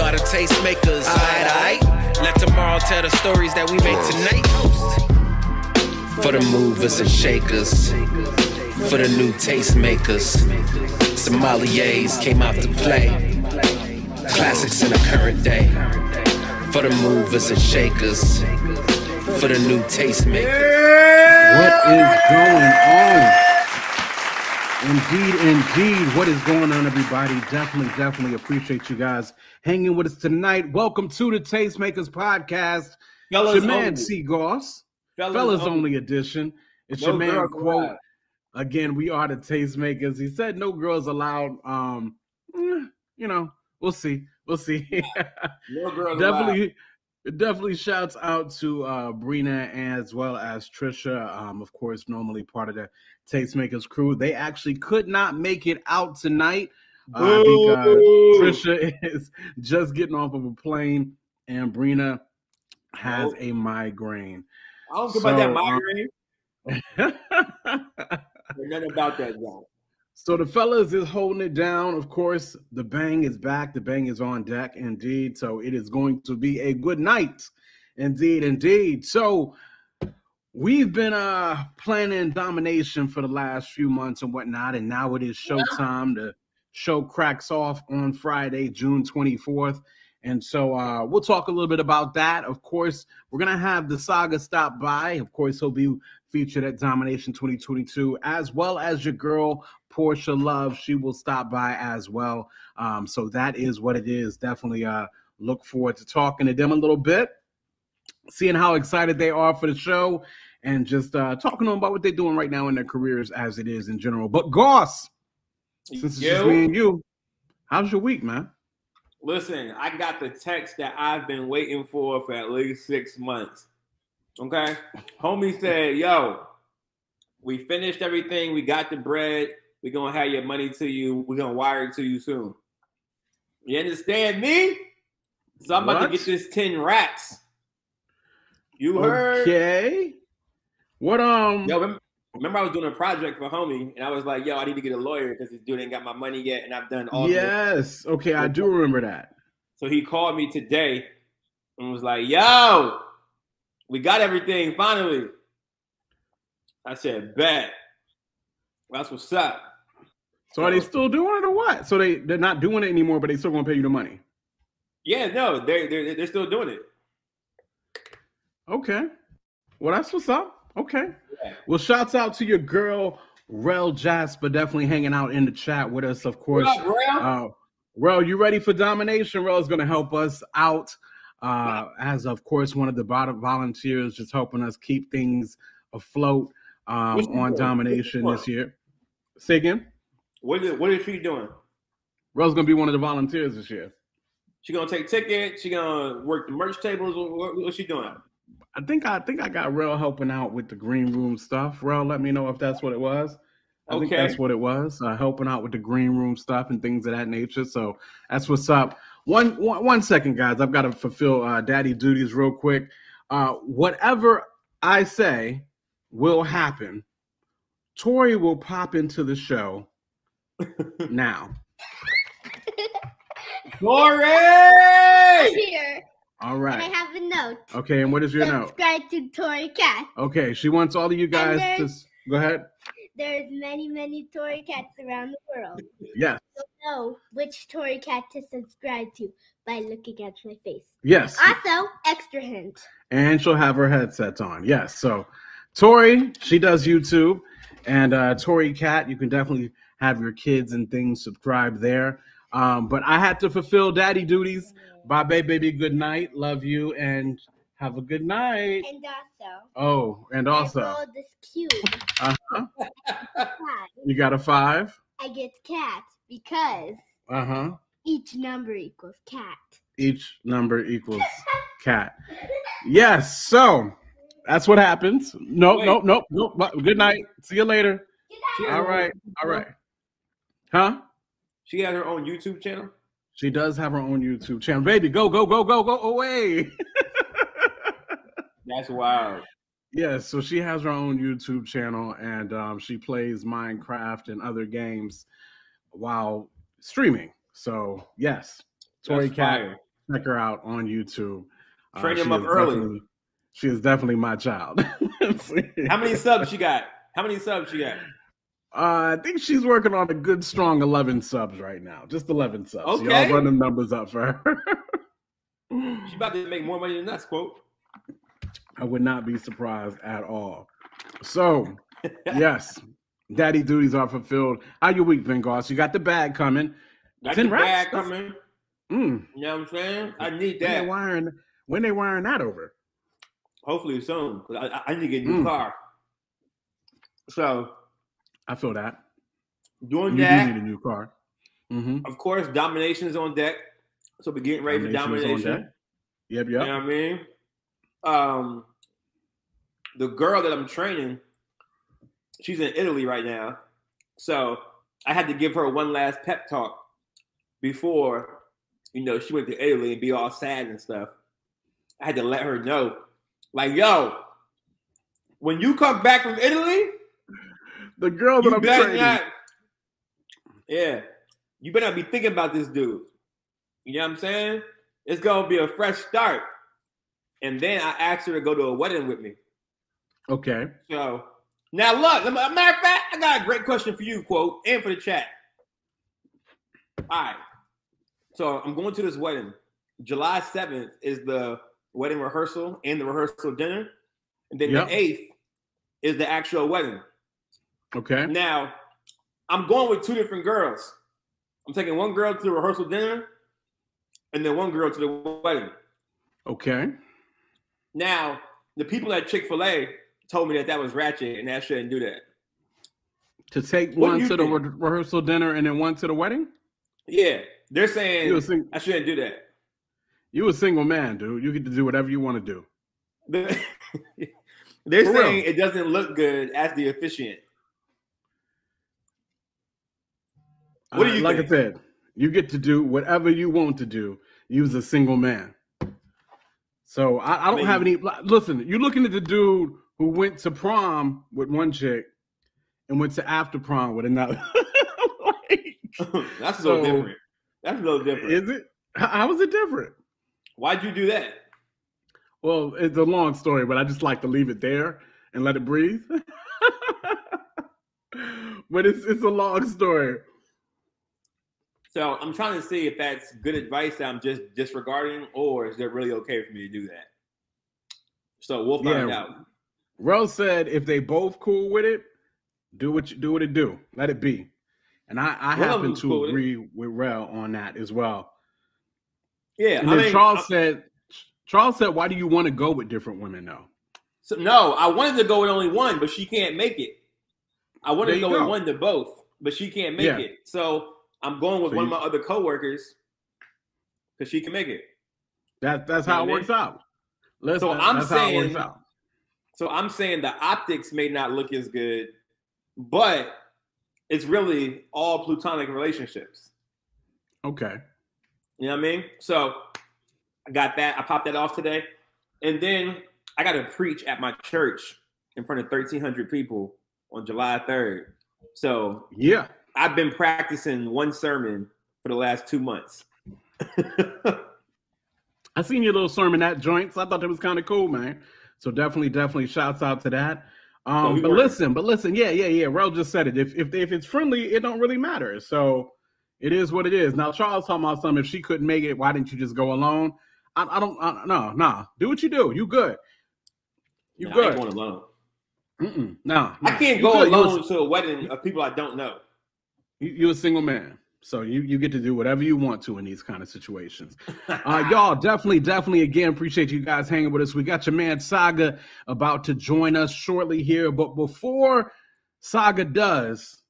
Are the tastemakers. Alright, alright. Let tomorrow tell the stories that we tonight. For the movers and shakers. For the new tastemakers. Sommeliers came out to play. Classics in the current day. For the movers and shakers. For the new tastemakers. What is going on? Indeed, indeed. What is going on, everybody? Definitely, definitely appreciate you guys hanging with us tonight. Welcome to the Tastemakers Podcast. Fellas your man only. C. Goss. Fellas Fellas, only. only edition. It's No your man quote. allowed. Again, we are the tastemakers. He said no girls allowed. Um, eh, you know, we'll see. We'll see. No girls allowed. definitely definitely shouts out to uh Brina as well as Trisha. Um, of course, normally part of the Tastemakers crew. They actually could not make it out tonight. Uh, I think uh, Trisha is just getting off of a plane, and Brina has Nope. a migraine. I don't care about that So, um, migraine. Nothing about that, John. So the fellas is holding it down. Of course, the bang is back. The bang is on deck, indeed. So it is going to be a good night, indeed, indeed. So we've been uh planning domination for the last few months and whatnot, and now it is showtime. The show cracks off on Friday, June twenty fourth. And so uh, we'll talk a little bit about that. Of course, we're gonna have the saga stop by. Of course, he'll be featured at Domination 2022, as well as your girl Porsha Love. She will stop by as well. Um, so that is what it is. Definitely uh, look forward to talking to them a little bit, seeing how excited they are for the show, and just uh, talking to them about what they're doing right now in their careers as it is in general. But Goss, since it's just me and you, how's your week, man? Listen, I got the text that I've been waiting for for at least six months. Okay, homie said, "Yo, we finished everything. We got the bread. We're gonna have your money to you. We're gonna wire it to you soon." You understand me? So I'm about to get this ten racks. You heard? Okay. What um? Yo, remember, remember I was doing a project for homie, and I was like, "Yo, I need to get a lawyer because this dude ain't got my money yet, and I've done all." yes. Okay, I do remember that. So he called me today and was like, "Yo, we got everything finally." I said, "Bet." That's what's up. So are they still doing it or what? So they they're not doing it anymore, but they still gonna pay you the money. Yeah, no, they're they're, they're still doing it. Okay. Well, that's what's up. Okay. Yeah. Well, shouts out to your girl Rel Jasper, definitely hanging out in the chat with us, of course. What up, bro? Uh, Rel, you ready for domination? Rel is going to help us out uh, as, of course, one of the bottom volunteers, just helping us keep things afloat um, on doing? domination this year. Say again. what is what is she doing? Rel's going to be one of the volunteers this year. She gonna take tickets? She gonna work the merch tables? What, what's she doing? I think I think I got Rel helping out with the green room stuff. Rel, let me know if that's what it was. I think that's what it was. Uh, helping out with the green room stuff and things of that nature. So that's what's up. One one, one second, guys. I've got to fulfill uh, daddy duties real quick. Uh, whatever I say will happen. Tori will pop into the show now. Glory! here. All And I have a note. Okay. And what is your note? Subscribe to Tori Cat. Okay. She wants all of you guys to go ahead. There's many, many Tory Cats around the world. Yes. You'll know which Tory Cat to subscribe to by looking at my face. Yes. Also, extra hint. and she'll have her headsets on. Yes. So Tori, she does YouTube, and uh, Tori Cat, you can definitely have your kids and things subscribe there. Um, but I had to fulfill daddy duties. Bye, baby, baby. Good night. Love you, and have a good night. And also, Oh, and also, rolled this cube. uh-huh. Five. you got a five. I get cat because Uh huh. each number equals cat. Each number equals cat. Yes. So that's what happens. Nope. Wait. Nope. Nope. Nope. Good night. See you later. She has All her right. own- All right. Huh? She has her own YouTube channel. She does have her own YouTube channel. Baby, go, go, go, go, go away. That's wild. yes, so she has her own YouTube channel and um, she plays Minecraft and other games while streaming. So, yes. Tori Cat, check her out on YouTube. Uh, Train him up early. She is definitely my child. How many subs she got? How many subs she got? Uh, I think she's working on a good, strong 11 subs right now. Just 11 subs. Okay. Y'all run them numbers up for her. She about to make more money than us, quote. I would not be surprised at all. So, yes, daddy duties are fulfilled. How your week been, Goss? You got the bag coming. Got Ten the racks? bag coming. Mm, You know what I'm saying? I need when they that. wiring, when they wiring that over? Hopefully soon. I, I- I need to get a new Mm. car. So I feel that. doing You that, do need a new car. Mm-hmm. of course, domination is on deck. So we're getting ready for domination. Yep, You know what I mean? Um, the girl that I'm training, she's in Italy right now. So I had to give her one last pep talk before, you know, she went to Italy and be all sad and stuff. I had to let her know, like, yo, when you come back from Italy, The girl that you I'm better not, yeah, you better not be thinking about this dude. You know what I'm saying? It's gonna be a fresh start. And then I asked her to go to a wedding with me. Okay. So now look, matter of fact, I got a great question for you, quote, and for the chat. All right. So I'm going to this wedding. July 7th is the wedding rehearsal and the rehearsal dinner. And then Yep. the 8th is the actual wedding. Okay. Now, I'm going with two different girls. I'm taking one girl to the rehearsal dinner and then one girl to the wedding. Okay. Now, the people at Chick fil A told me that that was ratchet and that I shouldn't do that. To take What one to the re- rehearsal dinner and then one to the wedding? Yeah, they're saying sing- I shouldn't do that. you a single man, dude. You get to do whatever you want to do. They're For real. saying it doesn't look good as the officiant. What do Uh, you like? I said, you get to do whatever you want to do. You's a single man. So I, I don't mean- have any. Listen, you're looking at the dude who went to prom with one chick and went to after prom with another. Like, That's So- different. That's a little different. is it? How- How is it different? Why'd you do that? Well, it's a long story, but I just like to leave it there and let it breathe. but it's it's a long story. So I'm trying to see if that's good advice that I'm just disregarding, or is it really okay for me to do that? So we'll find Yeah. out. Rose said if they both cool with it, do what you do what it do. Let it be. And I, I happen to cool agree with Rel on that as well. Yeah, And I then mean, Charles I- said Charles said, why do you want to go with different women though? so, no, I wanted to go with only one, but she can't make it. I wanted to go, go. with one to both, but she can't make Yeah. it. So I'm going with So one you- of my other coworkers because she can make it. That that's You know how it works out. Listen, So I'm that's how it works saying- out. So I'm saying the optics may not look as good, but it's really all plutonic relationships. Okay. You know what I mean? So I got that. I popped that off today. And then I got to preach at my church in front of 1,300 people on July 3rd. So Yeah. I've been practicing one sermon for the last two months. I seen your little sermon at joints. I thought that was kind of cool, man. So definitely, definitely shouts out to that. Um, we but listen, but listen, yeah, yeah, yeah. Rel just said it. If if if it's friendly, it don't really matter. So it is what it is. Now Charles talking about something. If she couldn't make it, why didn't you just go alone? I, I don't. I, no, no. Do what you do. You good. You Nah, I ain't good. going alone. Mm-mm. No, I can't You go good. Alone to a wedding of people I don't know. You, you're a single man, so you you get to do whatever you want to in these kind of situations. Uh, y'all definitely, definitely again appreciate you guys hanging with us. We got your man Saga about to join us shortly here, but before Saga does,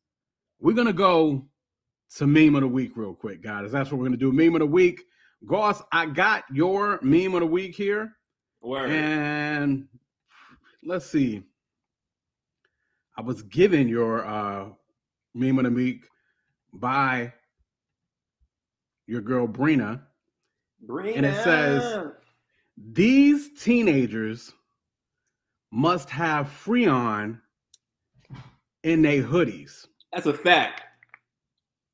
we're gonna go to meme of the week real quick, guys. That's what we're gonna do. Meme of the week, Goss. I got your meme of the week here, Word. and let's see. I was given your uh, meme of the week by your girl Brina. and it says- These teenagers must have Freon in their hoodies. That's a fact.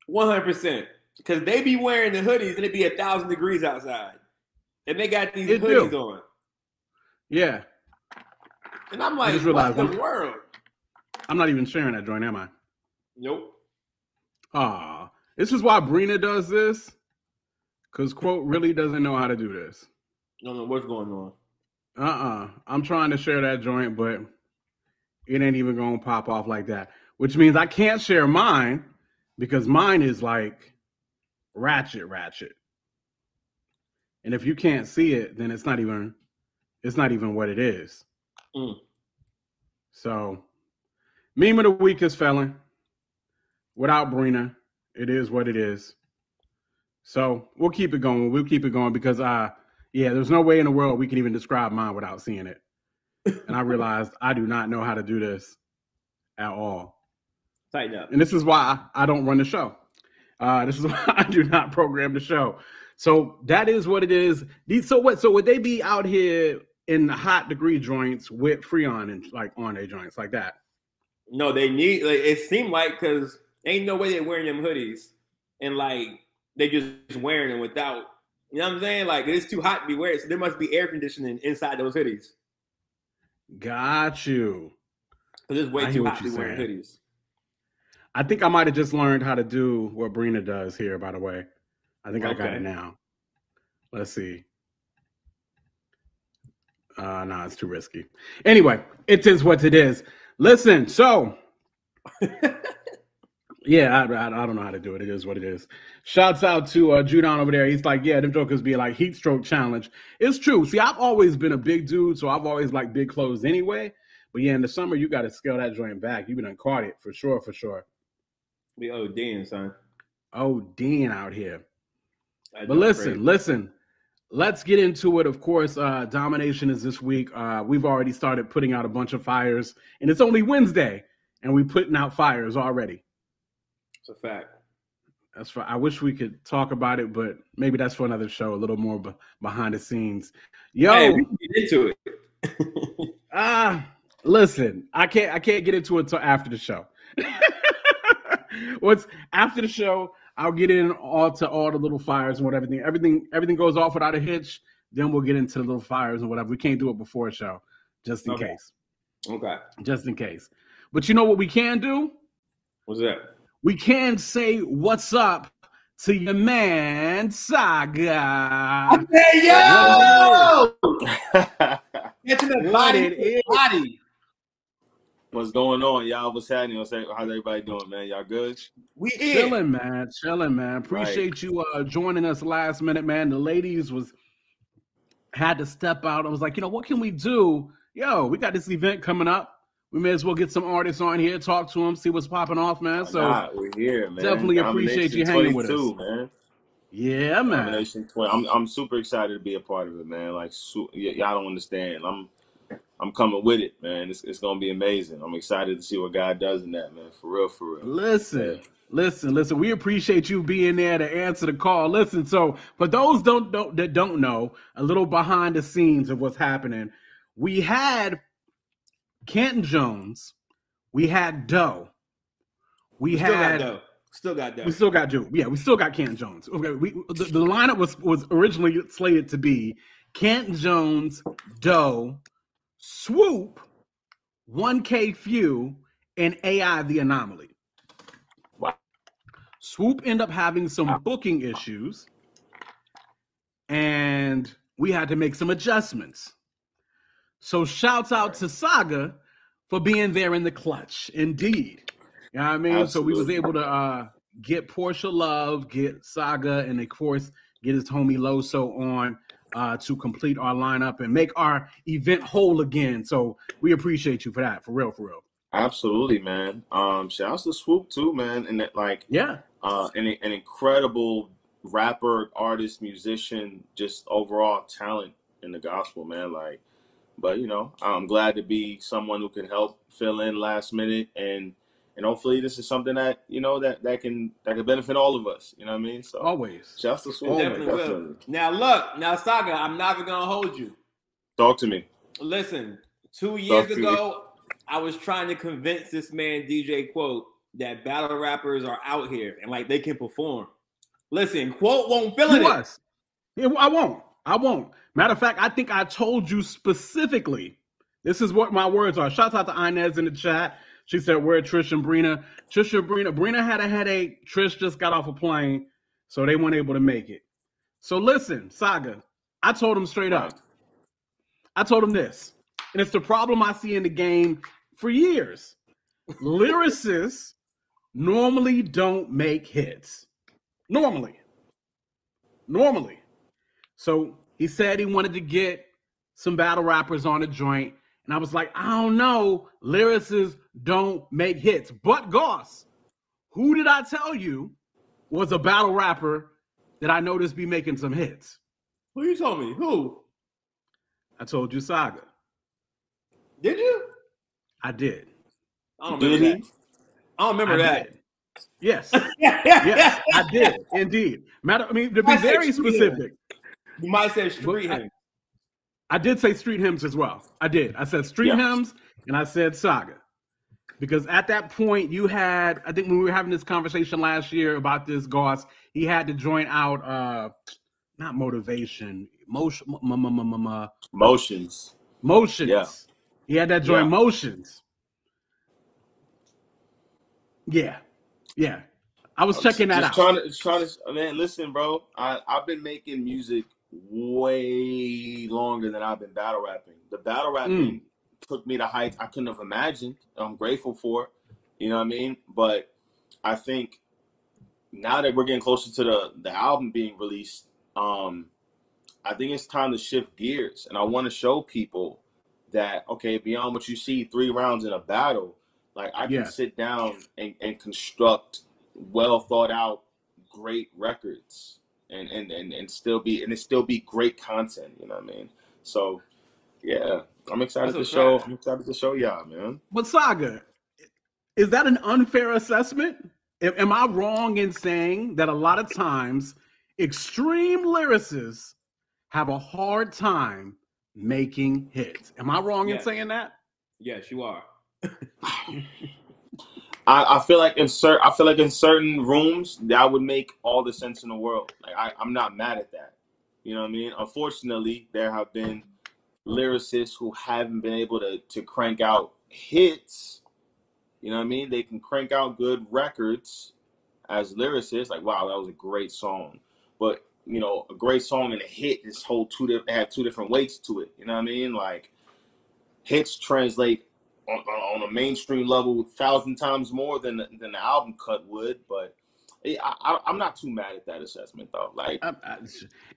100%. Because they be wearing the hoodies and it be a thousand degrees outside. And they got these It hoodies do. on. Yeah, And I'm like, what realized in I'm- the world? I'm not even sharing that joint, am I? Nope. Ah, this is why Brina does this, because quote really doesn't know how to do this. don't know what's going on. Uh-uh. I'm trying to share that joint, but it ain't even gonna pop off like that. Which means I can't share mine because mine is like ratchet, ratchet. And if you can't see it, then it's not even it's not even what it is. Mm. So meme of the week is felon. Without Brina, it is what it is. So we'll keep it going. We'll keep it going because uh yeah, there's no way in the world we can even describe mine without seeing it. And I realized I do not know how to do this at all. Tighten up. And this is why I don't run the show. Uh, this is why I do not program the show. So that is what it is. These so what? So would they be out here in the hot degree joints with Freon and like on a joints like that? No, they need. Like, it seemed like because ain't no way they're wearing them hoodies, and like they just wearing them without. You know what I'm saying? Like it's too hot to be wearing. So there must be air conditioning inside those hoodies. Got you. Because it's way I too hot to be wearing hoodies. I think I might have just learned how to do what Brina does here. By the way, I think I got it now. Let's see. Uh, no, it's too risky. Anyway, it is what it is. Listen, so yeah, I, I, I don't know how to do it. It is what it is. Shouts out to uh, Judon over there. He's like, yeah, them jokers be like heat stroke challenge. It's true. See, I've always been a big dude, so I've always liked big clothes anyway. But yeah, in the summer, you got to scale that joint back. You've been caught it for sure, for sure. We ODing, son. Oh, Dean out here. But listen, listen. Let's get into it. Of course, uh, domination is this week. Uh, we've already started putting out a bunch of fires, and it's only Wednesday, and we're putting out fires already. A fact. That's for. I wish we could talk about it, but maybe that's for another show. A little more be- behind the scenes. Yo, Hey, we can get into it. Ah, listen, I can't I can't get into it until after the show. What's after the show, I'll get in all to all the little fires and what everything everything everything goes off without a hitch. Then we'll get into the little fires and whatever. We can't do it before a show, just in Okay. case. okay. Just in case. But you know what we can do? What's that? We can say what's up to your man Saga. Hey yo! What Get to the body. Body. What's going on, y'all? What's happening? What's how's everybody doing, man? Y'all good? We here. Chilling, man. Chilling, man. Appreciate you uh joining us last minute, man. The ladies was had to step out. I was like, you know, what can we do? Yo, we got this event coming up. We may as well get some artists on here, talk to them, see what's popping off, man. So Nah, we're here, man. definitely appreciate you hanging with us. 22, man. yeah, man. Domination 20. I'm I'm super excited to be a part of it, man. Like su- y- y'all don't understand. I'm I'm coming with it, man. It's it's gonna be amazing. I'm excited to see what God does in that, man. For real, for real. Listen, Yeah. listen, listen. We appreciate you being there to answer the call. Listen, so for those don't, don't that don't know, a little behind the scenes of what's happening, we had Canton Jones, we had Doe, we, We still got had dough. Still got dough. we still got Joe. Yeah, we still got Canton Jones. Okay, we the, the lineup was was originally slated to be Canton Jones, Doe, Swoope, 1K Phew, and AI the Anomaly. Wow. Swoope ended up having some booking issues, and we had to make some adjustments. So shouts out to Saga for being there in the clutch. Indeed. You know what I mean? So we was able to uh get Porsha Love, get Saga, and of course get his homie Loso on uh to complete our lineup and make our event whole again. So we appreciate you for that, for real, for real. Absolutely, man. Um, shouts to Swoope too, man. And that like Yeah. uh an, an incredible rapper, artist, musician, just overall talent in the gospel, man. Like, but you know, I'm glad to be someone who can help fill in last minute and and hopefully this is something that you know that that can that can benefit all of us. You know what I mean? So Always. shouts to Swoope, Oh, Definitely will. Now look, now Saga, I'm not even gonna hold you. Talk to me. Listen, two years to me. ago, I was trying to convince this man DJ Quote that battle rappers are out here and like they can perform. Listen, quote won't fill He it. was. Yeah, I won't. I won't. Matter of fact, I think I told you specifically. This is what my words are. Shout out to Inez in the chat. She said, "Where Trish and Brina? Trish and Brina. Brina had a headache. Trish just got off a plane, so they weren't able to make it. So listen, Saga. I told him straight up. I told him this, and it's the problem I see in the game for years. Lyricists normally don't make hits. Normally. Normally. So he said he wanted to get some battle rappers on the joint. And I was like, I don't know. Lyricists don't make hits. But Goss, who did I tell you was a battle rapper that I noticed be making some hits? Who you told me? Who? I told you Saga. Did you? I did. I don't Did remember he? that. I don't remember I that. did. Yes. Yes, I did. Indeed. Matter, I mean, to be I very street specific, You might say street But I- I did say street hymns as well. I did. I said street Yeah. hymns and I said saga. Because at that point, you had, I think when we were having this conversation last year about this Goss, he had to join out, uh, not motivation, motion, m- m- m- Motions. motions. Yeah. He had that joint Yeah. motions. Yeah. Yeah. I was checking that just out. Trying to, trying to, man, listen, bro. I, I've been making music way longer than I've been battle rapping. The battle rapping Mm. took me to heights I couldn't have imagined. I'm grateful for. You know what I mean? But I think now that we're getting closer to the, the album being released, um, I think it's time to shift gears. And I want to show people that, okay, beyond what you see three rounds in a battle, like I can Yeah. sit down and, and construct well thought out great records and, and, and, and still be and it still be great content, you know what I mean? So yeah, I'm excited That's to show. I'm excited to show y'all, man. But Saga, is that an unfair assessment? Am am I wrong in saying that a lot of times extreme lyricists have a hard time making hits? Am I wrong in saying that? Yes, you are. I, I feel like in cer- I feel like in certain rooms that would make all the sense in the world. Like I, I'm not mad at that. You know what I mean? Unfortunately, there have been lyricists who haven't been able to to crank out hits. You know what I mean? They can crank out good records as lyricists. Like, wow, that was a great song. But you know, a great song and a hit just hold two different have two different weights to it. You know what I mean? Like hits translate on, on a mainstream level a thousand times more than the- than the album cut would. But I, I, I'm not too mad at that assessment though. Like I- I-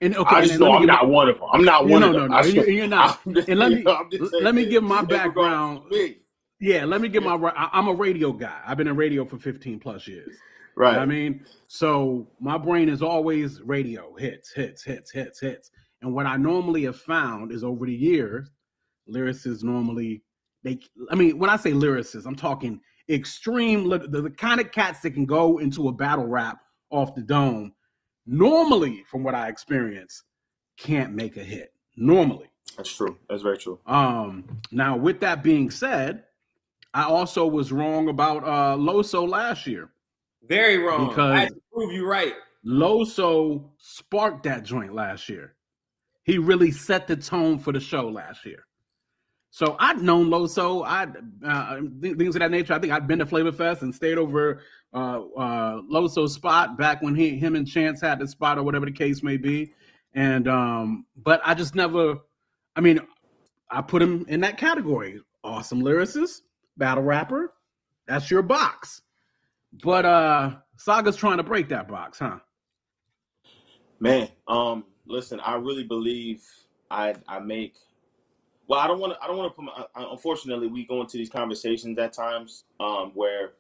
and okay, I and just then know I'm give not one of them. I'm not one no, of no, them. no, I you- swear- you're not. I'm just- And let you me- know, I'm let me give my in regards to background. Yeah, let me get my. I- I'm a radio guy. I've been in radio for 15 plus years. You know Right. I mean, so my brain is always radio hits, hits, hits, hits, hits. And what I normally have found is over the years, lyricists normally they. I mean, when I say lyricists, I'm talking extreme, the, the kind of cats that can go into a battle rap off the dome. Normally, from what I experience, can't make a hit. Normally. That's true. That's very true. Um, now, with that being said, I also was wrong about uh Loso last year. Very wrong. Because- I had to prove you right. Loso sparked that joint last year. He really set the tone for the show last year. So I'd known Loso, I uh, things of that nature. I think I'd been to Flavor Fest and stayed over uh, uh, Loso's spot back when he, him and Chance had the spot or whatever the case may be. And um, but I just never. I mean, I put him in that category. Awesome lyricist, battle rapper. That's your box. But uh Saga's trying to break that box, huh? Man, um, listen, I really believe I I make. Well, I don't want to. I don't want to put. My, uh, unfortunately, we go into these conversations at times um, where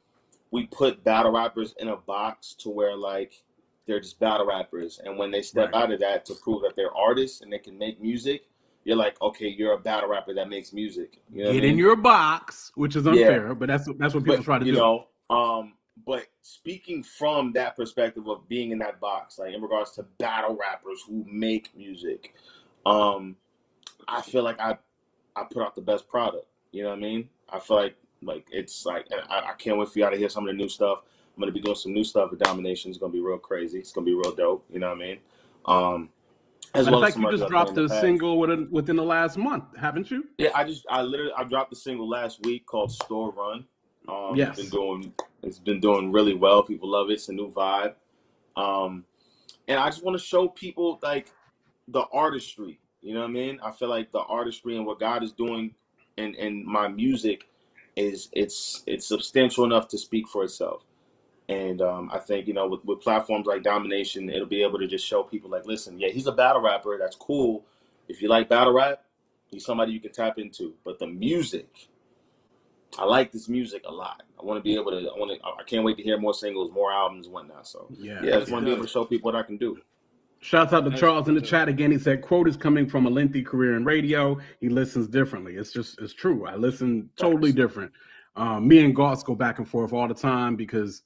we put battle rappers in a box to where like they're just battle rappers, and when they step Right. out of that to prove that they're artists and they can make music, you're like, okay, you're a battle rapper that makes music. You know what I Get in your box, which is Yeah. unfair, but that's that's what people but try to you do. know um but speaking from that perspective of being in that box like in regards to battle rappers who make music um i feel like i i put out the best product you know what i mean i feel like like it's like I, I can't wait for y'all to hear some of the new stuff I'm gonna be doing some new stuff with Domination. It's gonna be real crazy. It's gonna be real dope. You know what I mean? Um, as well as you just dropped a single within within the last month, haven't you? Yeah, I just I literally I dropped a single last week called Store Run. Um, yes. It's been doing it's been doing really well. People love it. It's a new vibe. Um, and I just want to show people like the artistry. You know what I mean? I feel like the artistry and what God is doing in in my music is it's it's substantial enough to speak for itself. And um, I think you know with, with platforms like Domination, it'll be able to just show people like, listen, yeah, he's a battle rapper. That's cool. If you like battle rap, he's somebody you can tap into. But the music, I like this music a lot. I want to be able to. I want to. I can't wait to hear more singles, more albums, whatnot. So yeah, yeah I just want to be able to show people what I can do. Shouts out to Charles in the chat again. He said, "Quote is coming from a lengthy career in radio. He listens differently. It's just it's true. I listen totally different. Um, me and Goss go back and forth all the time because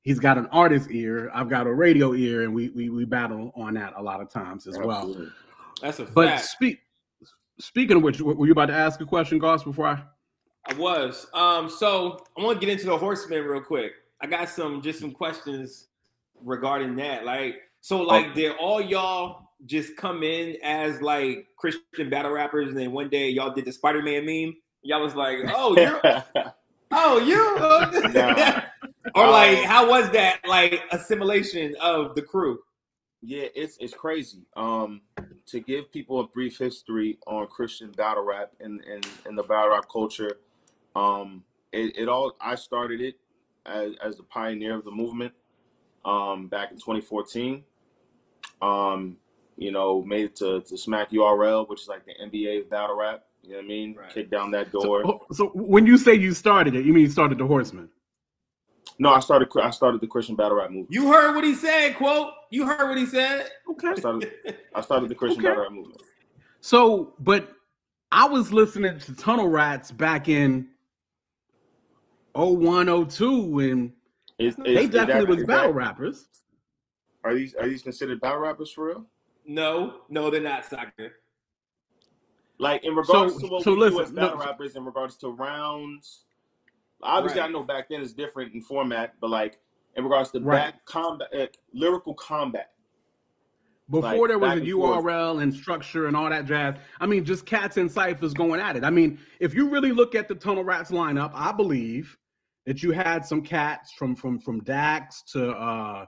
he's got an artist ear. I've got a radio ear, and we we we battle on that a lot of times as Absolutely. well. That's a fact but speak. Speaking of which, were you about to ask a question, Goss? Before I I was. Um, so I want to get into the horseman real quick. I got some just some questions regarding that. Like, so like oh. did all y'all just come in as like Christian battle rappers and then one day y'all did the Spider-Man meme? Y'all was like, oh you oh you or like um, how was that like assimilation of the crew? Yeah, it's it's crazy. Um, to give people a brief history on Christian battle rap and and, and the battle rap culture, um, it, it all I started it as, as the pioneer of the movement um, back in 2014. Um, you know, made it to, to Smack URL, which is like the NBA battle rap. You know what I mean? Right. Kick down that door. So, so, when you say you started it, you mean you started the Horseman? No, I started. I started the Christian battle rap movement. You heard what he said, quote. You heard what he said. Okay. I started. I started the Christian okay. battle rap movement. So, but I was listening to Tunnel Rats back in 0102 and is, is, they definitely that, was battle that, rappers. Are these are these considered battle rappers for real? No, no, they're not soccer. Like in regards so, to what so we listen, do as battle no, rappers, in regards to rounds. Obviously, right. I know back then it's different in format, but like in regards to right. back combat, uh, lyrical combat. Before like, there was a URL forth. and structure and all that jazz. I mean, just cats and ciphers going at it. I mean, if you really look at the Tunnel Rats lineup, I believe that you had some cats from from from Dax to uh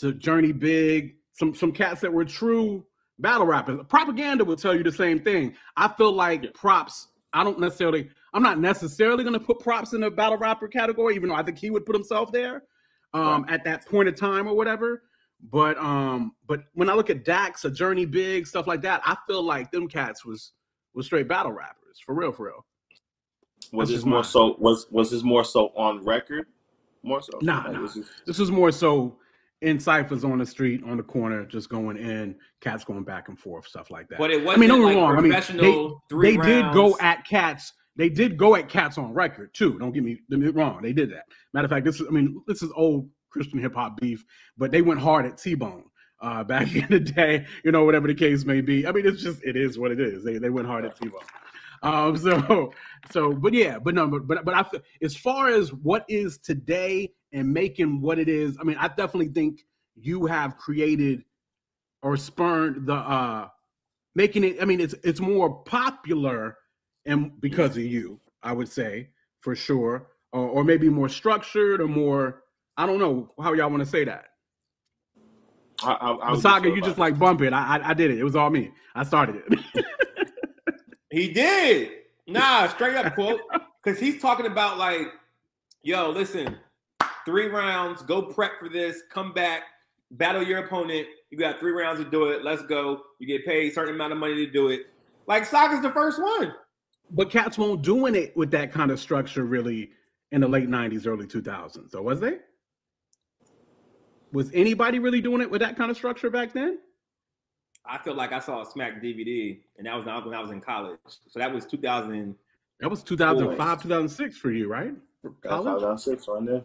to Jurny Big, some some cats that were true battle rappers. Propaganda will tell you the same thing. I feel like props. I don't necessarily. I'm not necessarily going to put props in the battle rapper category, even though I think he would put himself there um, right. at that point of time or whatever. But um, but when I look at Dax, a Jurny Big, stuff like that, I feel like them cats was was straight battle rappers for real, for real. Was this more so? Was was this more so on record? More so? Nah, like, nah. This, is... this was more so in ciphers on the street, on the corner, just going in, cats going back and forth, stuff like that. But it wasn't. I mean, don't like wrong. I mean, they, they did go at cats. They did go at cats on record too. Don't get me, get me wrong. They did that. Matter of fact, this is. I mean, this is old Christian hip hop beef, but they went hard at T Bone uh, back in the day. You know, whatever the case may be. I mean, it's just it is what it is. They they went hard at T Bone. Um, so, so, but yeah, but no, but but, but I, as far as what is today and making what it is, I mean, I definitely think you have created or spurned the uh making it. I mean, it's it's more popular and because of you, I would say for sure, or, or maybe more structured or more. I don't know how y'all want to say that. I, I, I Saga, you just like bump it. I, I, I did it. It was all me. I started it. He did. Nah, straight up quote. Because he's talking about like, yo, listen, three rounds, go prep for this, come back, battle your opponent. You got three rounds to do it. Let's go. You get paid a certain amount of money to do it. Like Saga's the first one. But cats won't doing it with that kind of structure really in the late 90s, early 2000s. So was they? Was anybody really doing it with that kind of structure back then? I feel like I saw a Smack DVD, and that was when I was in college. So that was 2000. That was 2005, 2006 for you, right? For College? 2006, right there.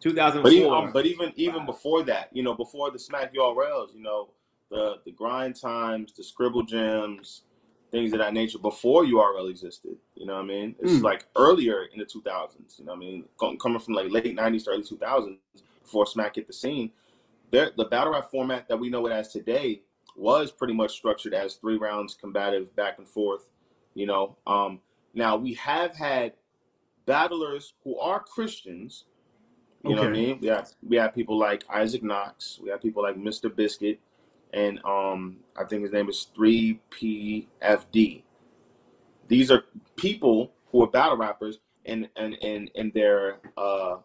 2004. But even, um, but even even wow. before that, you know, before the Smack URLs, you know, the the grind times, the Scribble Jams, things of that nature before URL existed. You know what I mean? It's Mm. like earlier in the 2000s. You know what I mean? Coming from like late 90s to early 2000s before Smack hit the scene, there, the battle rap format that we know it as today was pretty much structured as three rounds combative back and forth. You know, um, now we have had battlers who are Christians. You know what I mean? We have we have people like Isaac Knox. We have people like Mr. Biscuit, and um, I think his name is Three PFD. These are people who are battle rappers, and and and and their uh,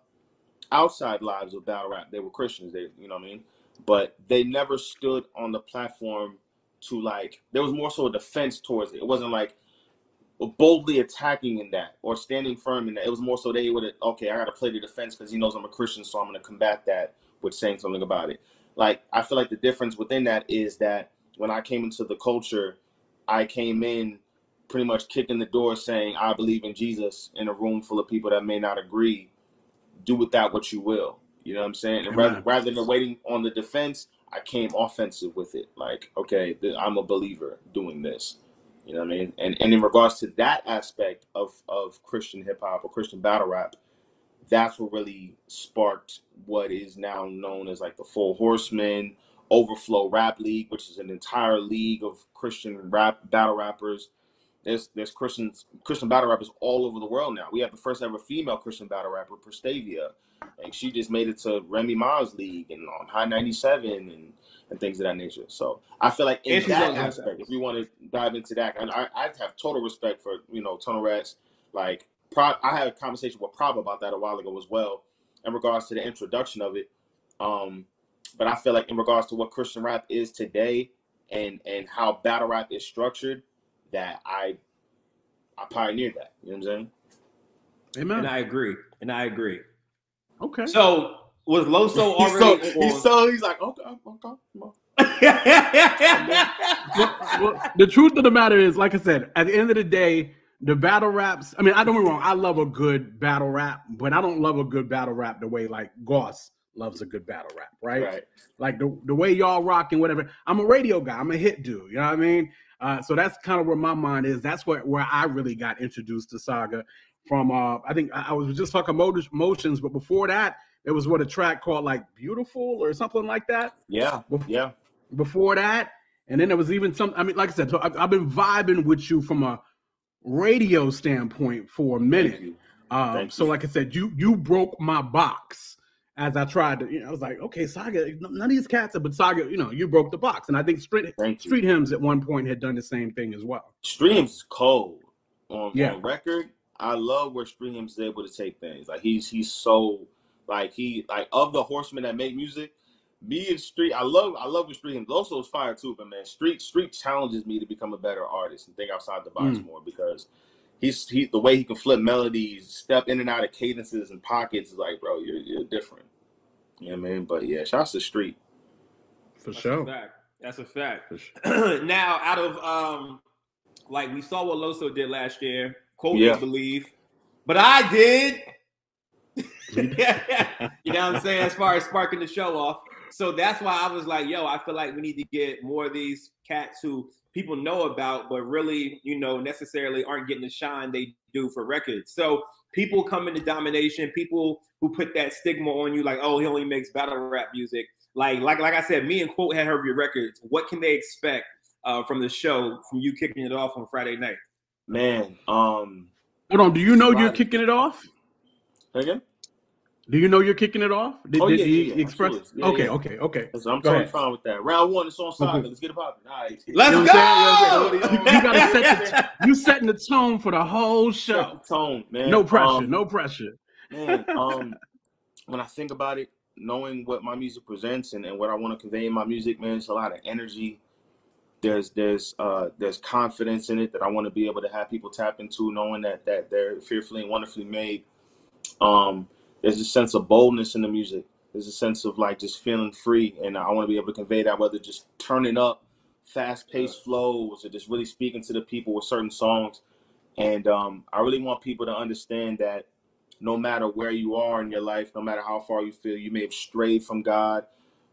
outside lives of battle rap, they were Christians. They, you know what I mean? But they never stood on the platform to like. There was more so a defense towards it. It wasn't like boldly attacking in that or standing firm in that. It was more so they would okay, I got to play the defense because he knows I'm a Christian, so I'm going to combat that with saying something about it. Like, I feel like the difference within that is that when I came into the culture, I came in pretty much kicking the door saying, I believe in Jesus in a room full of people that may not agree. Do with that what you will. You know what I'm saying? And rather, rather than waiting on the defense, I came offensive with it. Like, okay, I'm a believer doing this. You know what I mean? And and in regards to that aspect of of Christian hip hop or Christian battle rap, that's what really sparked what is now known as like the Full Horsemen, Overflow Rap League, which is an entire league of Christian rap battle rappers. There's there's Christians Christian battle rappers all over the world now. We have the first ever female Christian battle rapper, Prestavia. Like she just made it to Remy Ma's league and on Hot 97 and and things of that nature. So I feel like in that aspect, if we want to dive into that, and I, I have total respect for you know Tunnel Rats. Like Pro, I had a conversation with Prop about that a while ago as well, in regards to the introduction of it. Um, but I feel like in regards to what Christian rap is today and and how battle rap is structured, that I I pioneered that. You know what I'm saying? Amen. And I agree. And I agree. okay. So was Loso He's so already? he's so he's like okay okay come on. well, well, the truth of the matter is, like I said, at the end of the day, the battle raps. I mean, I don't get me wrong. I love a good battle rap, but I don't love a good battle rap the way like Goss loves a good battle rap, right? Right. Like the the way y'all rock and whatever. I'm a radio guy. I'm a hit dude. You know what I mean? Uh, so that's kind of where my mind is. That's where where I really got introduced to Saga from. Uh, I think I I was just talking Mo- motions, but before that, there was what a track called like Beautiful or something like that Yeah. Bef- Yeah. before that. And then there was even some, I mean, like I said, so I've, I've been vibing with you from a radio standpoint for a minute. Um, so like I said, you you broke my box as I tried to, you know, I was like, okay, Saga, none of these cats are, but Saga, you know, you broke the box. And I think Street. Street Hymns at one point had done the same thing as well. Streams is cold on, Yeah. on record. I love where Streams is able to take things. Like he's he's so like he like of the horsemen that make music. Me and Street, I love I love what Street him. Also is fire too, but man, Street Street challenges me to become a better artist and think outside the box Mm. more because he's he the way he can flip melodies, step in and out of cadences and pockets is like, bro, you're you're different. You know what I mean? But yeah, shouts to Street. For That's a sure. fact. That's a fact. For sure. now, out of um, like we saw what Loso did last year. Cole Yeah. believe, but I did. you know what I'm saying? As far as sparking the show off. So that's why I was like, yo, I feel like we need to get more of these cats who people know about, but really, you know, necessarily aren't getting the shine they do for records. So people come into domination, people who put that stigma on you, like, oh, he only makes battle rap music. Like, like, like I said, me and Quote had heard your records. What can they expect uh, from the show, from you kicking it off on Friday night? Man, um Hold on. Do you know you're kicking it off? again? Do you know you're kicking it off? Did, Oh, did yeah, yeah, yeah, express? Okay, okay, okay. So I'm Go totally ahead. fine with that. Round one, it's on Saga. Okay. Let's get it popping. All right. Let's You know go! You, you gotta set the you setting the tone for the whole Set show. the tone, man. No pressure, Um, no pressure. man. Um, when I think about it, knowing what my music presents and, and what I want to convey in my music, man, it's a lot of energy. There's there's uh there's confidence in it that I want to be able to have people tap into, knowing that that they're fearfully and wonderfully made. Um, there's a sense of boldness in the music. There's a sense of like just feeling free, and I want to be able to convey that, whether just turning up, fast-paced flows, or just really speaking to the people with certain songs. And um, I really want people to understand that no matter where you are in your life, no matter how far you feel, you may have strayed from God.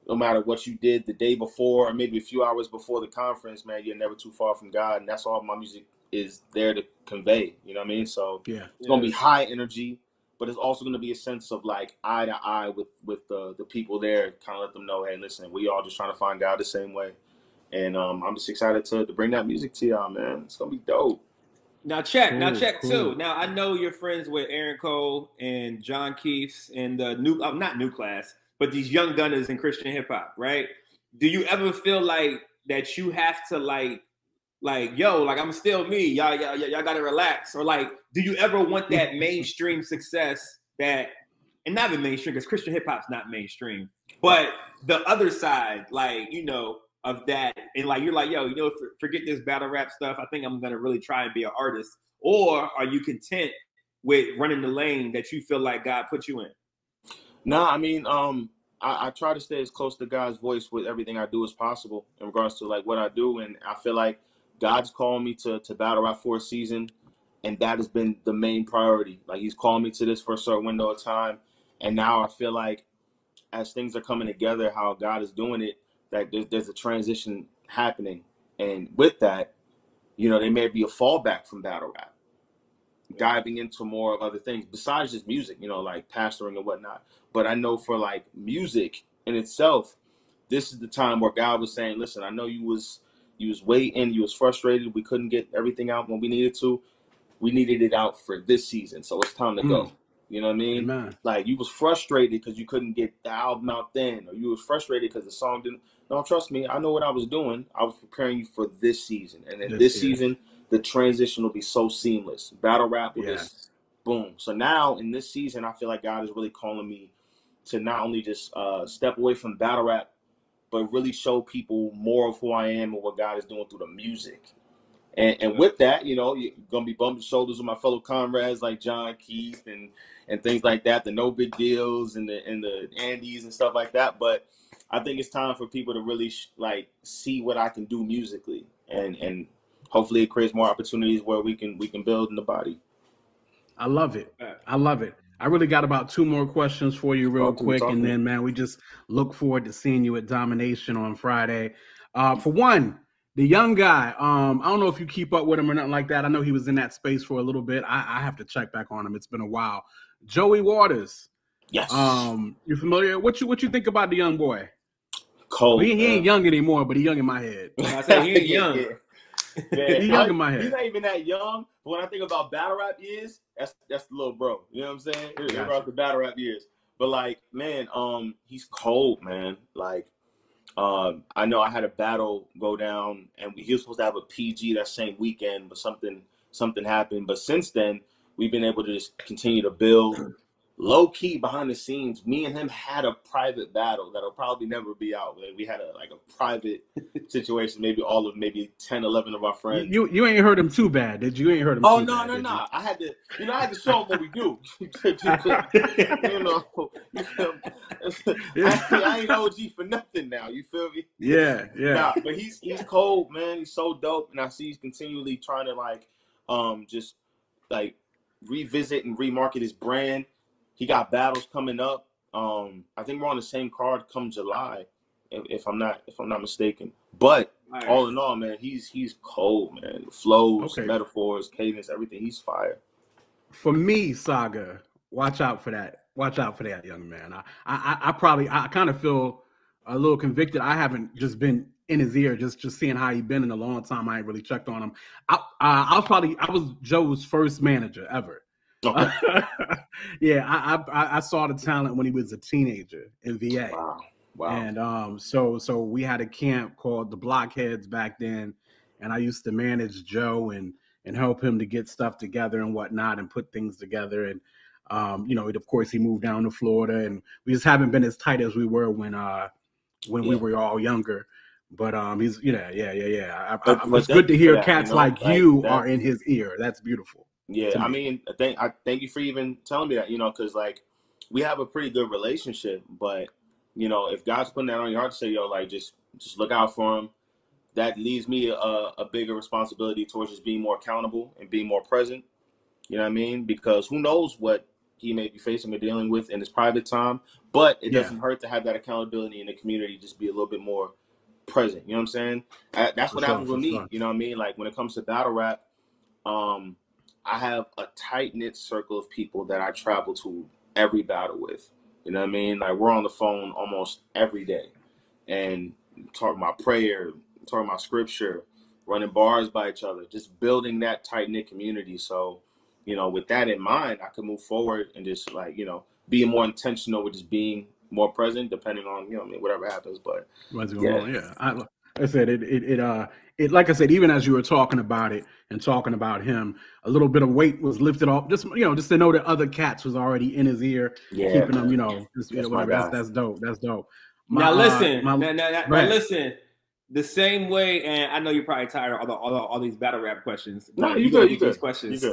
no matter what you did the day before or maybe a few hours before the conference, man, you're never too far from God, and that's all my music is there to convey. You know what I mean? So Yeah. it's gonna be high energy, but it's also gonna be a sense of like eye to eye with with the the people there, kind of let them know, hey, listen, we all just trying to find God the same way. And um, I'm just excited to, to bring that music to y'all, man. It's gonna be dope. Now check, now check cool. too. Now I know you're friends with Aaron Cole and John Keefs and the new, uh, not new class, but these young gunners in Christian hip hop, right? Do you ever feel like that you have to like, like, yo, like I'm still me, y'all, y'all, y'all gotta relax, or like, do you ever want that mainstream success that, and not even mainstream because Christian hip hop's not mainstream, but the other side, like you know, of that, and like you're like, yo, you know, for, forget this battle rap stuff. I think I'm gonna really try and be an artist. Or are you content with running the lane that you feel like God put you in? No, I mean, um, I, I try to stay as close to God's voice with everything I do as possible in regards to like what I do, and I feel like God's calling me to to battle rap for a season, and that has been the main priority. Like He's calling me to this for a certain window of time, and now I feel like as things are coming together, how God is doing it, that there's, there's a transition happening, and with that, you know, there may be a fallback from battle rap, diving into more of other things besides just music, you know, like pastoring and whatnot. But I know for like music in itself, this is the time where God was saying, "Listen, I know you was you was waiting, you was frustrated, we couldn't get everything out when we needed to. We needed it out for this season, so it's time to go." You know what I mean? Amen. Like you was frustrated because you couldn't get the album out then, or you was frustrated because the song didn't. No, trust me, I know what I was doing. I was preparing you for this season, and in This this season, the transition will be so seamless. Battle rap will just boom. So now in this season, I feel like God is really calling me to not only just uh, step away from battle rap, but really show people more of who I am and what God is doing through the music. And, and with that, you know, you're gonna be bumping shoulders with my fellow comrades like John Keith and and things like that, the no big deals and the and the Andes and stuff like that. But I think it's time for people to really sh- like see what I can do musically, and and hopefully it creates more opportunities where we can we can build in the body. I love it. I love it. I really got about two more questions for you, real Talk quick, talk and to then, man, we just look forward to seeing you at Domination on Friday. Uh, for one, the young guy. Um, I don't know if you keep up with him or nothing like that. I know he was in that space for a little bit. I, I have to check back on him. It's been a while. Joey Waters. Yes, Um, you familiar? What you what you think about the young boy? cold. he, he ain't young anymore, but he young in my head. I say he ain't Yeah, young. Man, He young in my head. He's not even that young. But when I think about battle rap years, that's that's the little bro. You know what I'm saying? Gotcha. About the battle rap years. But like, man, um, he's cold, man. Like, um, I know I had a battle go down, and he was supposed to have a PG that same weekend, but something something happened. But since then, we've been able to just continue to build. Low key behind the scenes, me and him had a private battle that'll probably never be out. Like, we had a like a private situation, maybe all of maybe 10, 11 of our friends. You you ain't heard him too bad, did you? You ain't heard him. Oh no, bad, no, no! I had to, you know, I had to show them what we do. you know, you? I, I ain't OG for nothing now. You feel me? Yeah, yeah. Nah, but he's he's cold, man. He's so dope, and I see he's continually trying to like, um, just like revisit and remarket his brand. He got battles coming up. Um, I think we're on the same card come July, if, if I'm not if I'm not mistaken. But All right. all in all, man, he's he's cold, man. Flows, Okay. metaphors, cadence, everything. He's fire. for me, Saga, watch out for that. Watch out for that young man. I, I, I probably, I kind of feel a little convicted. I haven't just been in his ear, just just seeing how he been in a long time. I ain't really checked on him. I, uh, I was probably, I was Joe's first manager ever. Okay. yeah, I, I I saw the talent when he was a teenager in VA. wow. Wow. And um, so so we had a camp called the Blockheads back then, and I used to manage Joe and and help him to get stuff together and whatnot and put things together. And um, you know, of course, he moved down to Florida, and we just haven't been as tight as we were when uh when we were all younger. But um, he's you know, yeah, yeah, yeah. I, I, But- but it's good to hear that, cats you know, like like you that- are in his ear. That's beautiful. Yeah, I mean, I think I thank you for even telling me that, you know, because like we have a pretty good relationship, but you know, if God's putting that on your heart to say, yo, like just just look out for him, that leaves me a, a bigger responsibility towards just being more accountable and being more present. You know what I mean? Because who knows what he may be facing or dealing with in his private time. But it Yeah. doesn't hurt to have that accountability in the community, just be a little bit more present. You know what I'm saying? Uh, That's what sure, happens with me. sure. You know what I mean? Like when it comes to battle rap, um, I have a tight knit circle of people that I travel to every battle with. You know what I mean? Like we're on the phone almost every day and talking about prayer, talking about scripture, running bars by each other, just building that tight knit community. So, you know, with that in mind, I can move forward and just like, you know, being more intentional with just being more present, depending on, you know, I mean, whatever happens. But Yeah. on? Yeah, I, I said it, it. It uh, it like I said, even as you were talking about it and talking about him, a little bit of weight was lifted off. Just you know, just to know that other cats was already in his ear, yeah, keeping him. You know, just, you That's know, whatever. That's, that's dope. That's dope. now uh, listen, my- now, now- now- now listen. The same way, and I know you're probably tired of all, the, all, the, all these battle rap questions. No, but you gonna good, you these good, questions. you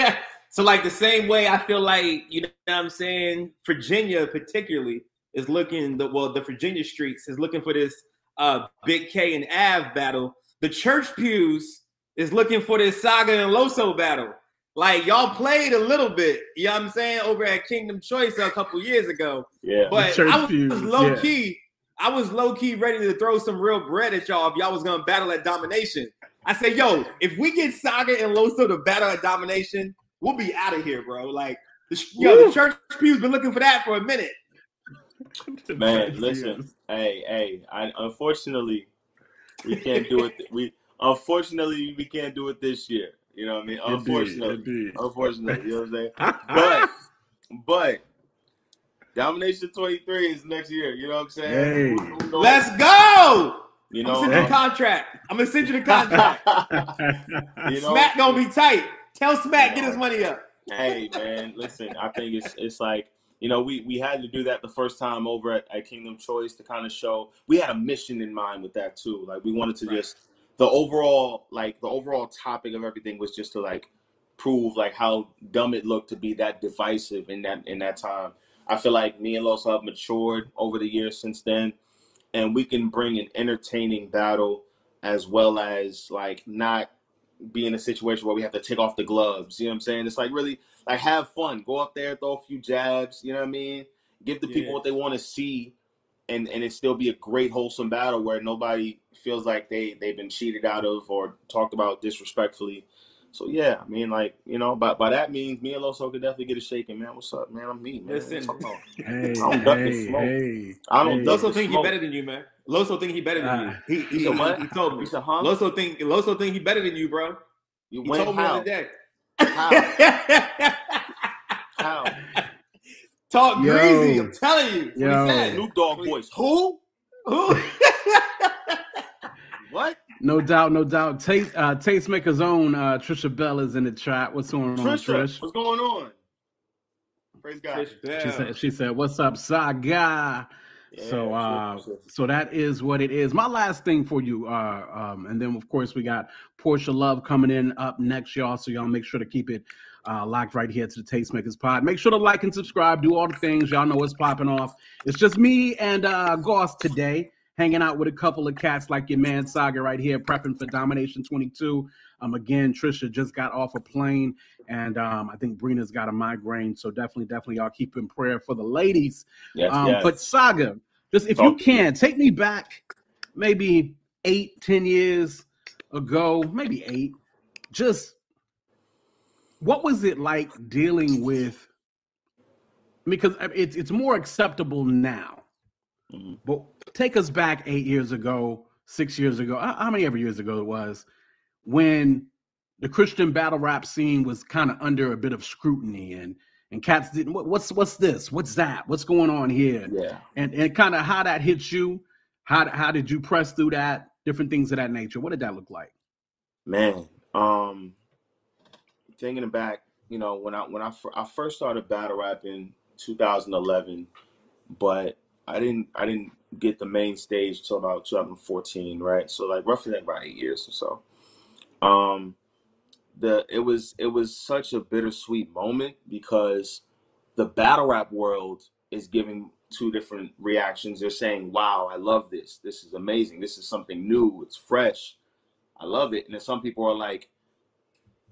so, like the same way, I feel like you know what I'm saying. Virginia, particularly, is looking the well, the Virginia streets is looking for this uh Big K and Av battle. The church pews is looking for this Saga and Loso battle. Like y'all played a little bit, you know what I'm saying, over at Kingdom Choice a couple years ago. yeah. But I was pews, low yeah. key. I was low key ready to throw some real bread at y'all if y'all was gonna battle at domination. I said, yo, if we get Saga and Loso to battle at domination, we'll be out of here, bro. Like, the, yo, the church pew's been looking for that for a minute. Man, listen. Hey, hey. I unfortunately we can't do it. We unfortunately we can't do it this year. You know what I mean? Unfortunately, indeed. unfortunately. You know what I'm saying? But but Domination 23 is next year. You know what I'm saying? Hey. Who knows? Let's go. You I'm know. sending the contract. I'm gonna send you the contract. you know. Smack gonna be tight. Tell Smack get his money up. hey man, listen, I think it's it's like you know we we had to do that the first time over at, at Kingdom Choice to kind of show we had a mission in mind with that too. Like we wanted to Right. just the overall like the overall topic of everything was just to like prove like how dumb it looked to be that divisive in that in that time. I feel like me and Los have matured over the years since then, and we can bring an entertaining battle as well as like not be in a situation where we have to take off the gloves. You know what I'm saying? It's like really like have fun. Go up there, throw a few jabs. You know what I mean? Give the Yeah. people what they want to see, and and it still be a great wholesome battle where nobody feels like they they've been cheated out of or talked about disrespectfully. So yeah, I mean like you know by by that means me and Loso could definitely get a shaking, man. What's up, man? I'm me, man. Listen. Hey, I'm ducking hey, smoke. hey. I don't hey. Loso think he better than you, man. Loso think he better than Ah. you. He, he, You said he told me. You said, huh? Loso think Loso think he better than you, bro. You He went told me the how? other day. How? Talk Yo. greasy. I'm telling you. That's Yo. What he said. Snoop Dogg voice. Who? Who? What? No doubt, no doubt. Taste, uh, Tastemaker's own uh, Trisha Bell is in the chat. What's going on, Trisha, Trish? what's going on? Praise God. Trish She said, "She said, what's up, Saga?" Yeah, so, uh, sure, sure. so that is what it is. My last thing for you, uh, um, and then of course we got Porsha Love coming in up next, y'all. So y'all make sure to keep it uh, locked right here to the Tastemakers Pod. Make sure to like and subscribe. Do all the things. Y'all know what's popping off. It's just me and uh, Goss today, hanging out with a couple of cats like your man Saga right here, prepping for Domination 22. Um, again, Trisha just got off a plane, and um, I think Brina's got a migraine. So definitely, definitely, y'all keep in prayer for the ladies. Yes, Um, yes. But Saga, just if you can, take me back maybe eight, ten years ago, maybe eight. Just what was it like dealing with? Because it's it's more acceptable now, Mhm. but take us back eight years ago, six years ago, how many ever years ago it was, when the Christian battle rap scene was kind of under a bit of scrutiny and and cats didn't what, what's what's this? What's that? What's going on here? Yeah. and and kind of how that hits you? How how did you press through that? Different things of that nature. What did that look like? Man, um, thinking back, you know, when I when I, fir- I first started battle rapping 2011, but I didn't I didn't get the main stage till about 2014, right? So like roughly like about eight years or so. Um, the it was it was such a bittersweet moment because the battle rap world is giving two different reactions. They're saying, "Wow, I love this. This is amazing. This is something new. It's fresh." I love it. And then some people are like,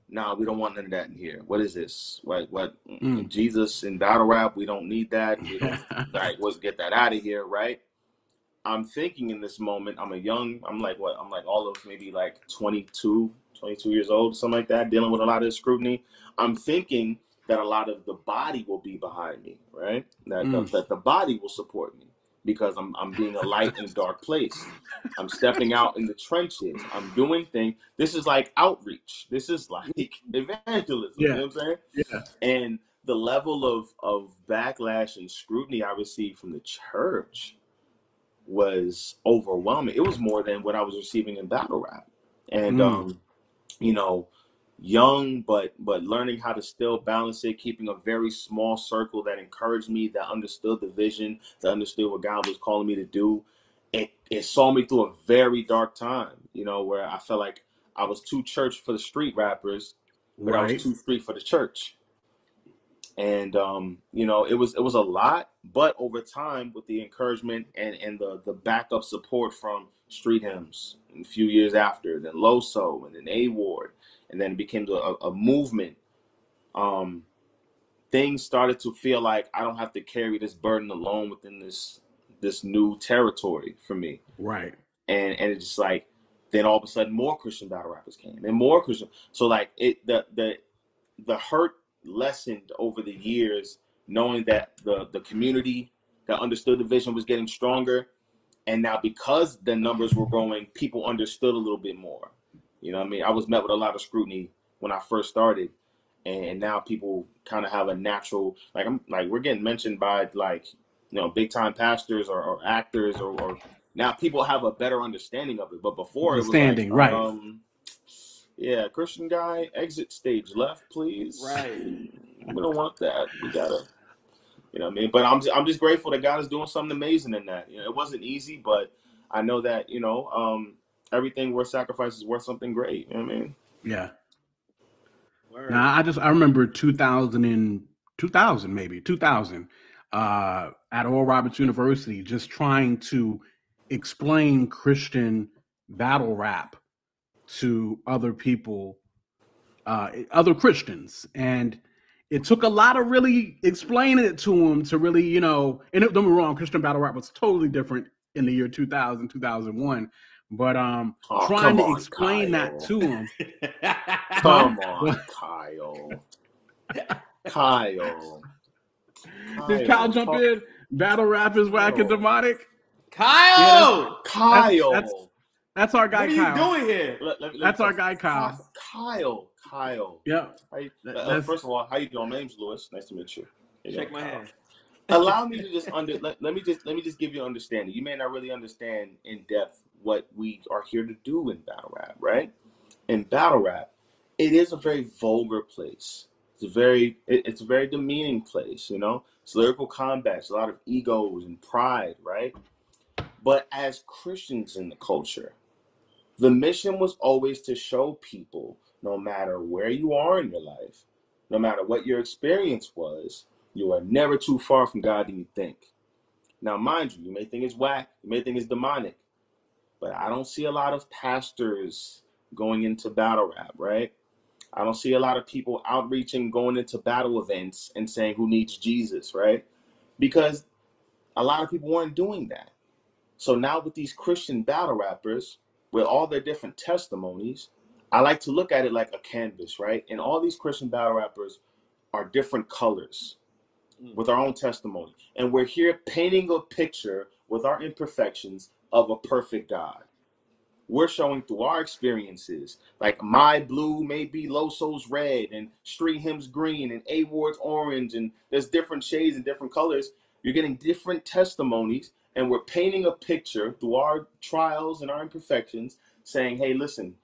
nah, we don't want none of that in here. What is this? What what Mm. Jesus in battle rap? We don't need that. We don't like let's get that out of here, right? I'm thinking in this moment, I'm a young, I'm like what? I'm like all of maybe like 22, 22 years old, something like that, dealing with a lot of scrutiny. I'm thinking that a lot of the body will be behind me, right? That, Mm. that the body will support me because I'm I'm being a light in a dark place. I'm stepping out in the trenches. I'm doing things. This is like outreach. This is like evangelism. You Yeah. know what I'm saying? Yeah. And the level of of backlash and scrutiny I received from the church was overwhelming. It was more than what I was receiving in battle rap. And Mm. um, you know, young but but learning how to still balance it, keeping a very small circle that encouraged me, that understood the vision, that understood what God was calling me to do. It it saw me through a very dark time, you know, where I felt like I was too church for the street rappers, but I was too street for the church and um, you know it was it was a lot but over time with the encouragement and and the the backup support from street hymns and a few years after then loso and then a ward and then it became a, a movement um things started to feel like i don't have to carry this burden alone within this this new territory for me Right. and and it's just like then all of a sudden more Christian battle rappers came and more Christian. So like it the the the hurt lessened over the years, knowing that the the community that understood the vision was getting stronger, and now because the numbers were growing, people understood a little bit more. You know, what I mean, I was met with a lot of scrutiny when I first started, and now people kind of have a natural like I'm like we're getting mentioned by like you know big time pastors or, or actors or, or now people have a better understanding of it. But before it was Understanding, like, right. Um, yeah, Christian guy, exit stage left, please. Right. We don't want that. We gotta, you know what I mean? But I'm just, I'm just grateful that God is doing something amazing in that. You know, it wasn't easy, but I know that, you know, um, everything worth sacrifice is worth something great. You know what I mean? Yeah. Word. Now I just I remember 2000 and 2000 maybe 2000 uh, at Oral Roberts University, just trying to explain Christian battle rap to other people, uh, other Christians, and it took a lot of really explaining it to them to really, you know, and don't get me wrong, Christian battle rap was totally different in the year 2000, 2001. But um, Oh, trying to on, explain that to them, Come on, Kyle. Kyle. did Kyle jump talk- in? Battle rap is whack and demonic. Kyle, Kyle. That's- That's our guy, what are you Kyle. doing here? Let- let- let me That's our guy, Kyle. Kyle. Kyle. Yeah, How you- uh, first of all, how you doing? My name's Lewis. Nice to meet you. Here you Shake my Kyle. hand. Allow me to just under let, let me just let me just give you an understanding. You may not really understand in depth what we are here to do in battle rap, right? In battle rap, it is a very vulgar place. It's a very it- it's a very demeaning place, you know. It's lyrical combats, a lot of egos and pride, right? But as Christians in the culture, the mission was always to show people, no matter where you are in your life, no matter what your experience was, you are never too far from God than you think. Now, mind you, you may think it's whack, you may think it's demonic, but I don't see a lot of pastors going into battle rap, right? I don't see a lot of people outreaching, going into battle events and saying who needs Jesus, right? Because a lot of people weren't doing that. So now with these Christian battle rappers, with all their different testimonies, I like to look at it like a canvas, right? And all these Christian battle rappers are different colors mm. with our own testimony. And we're here painting a picture with our imperfections of a perfect God. We're showing through our experiences, like my blue may be Loso's red and Street Hymns green and A Ward's orange, and there's different shades and different colors. You're getting different testimonies, and we're painting a picture through our trials and our imperfections, saying, hey, listen,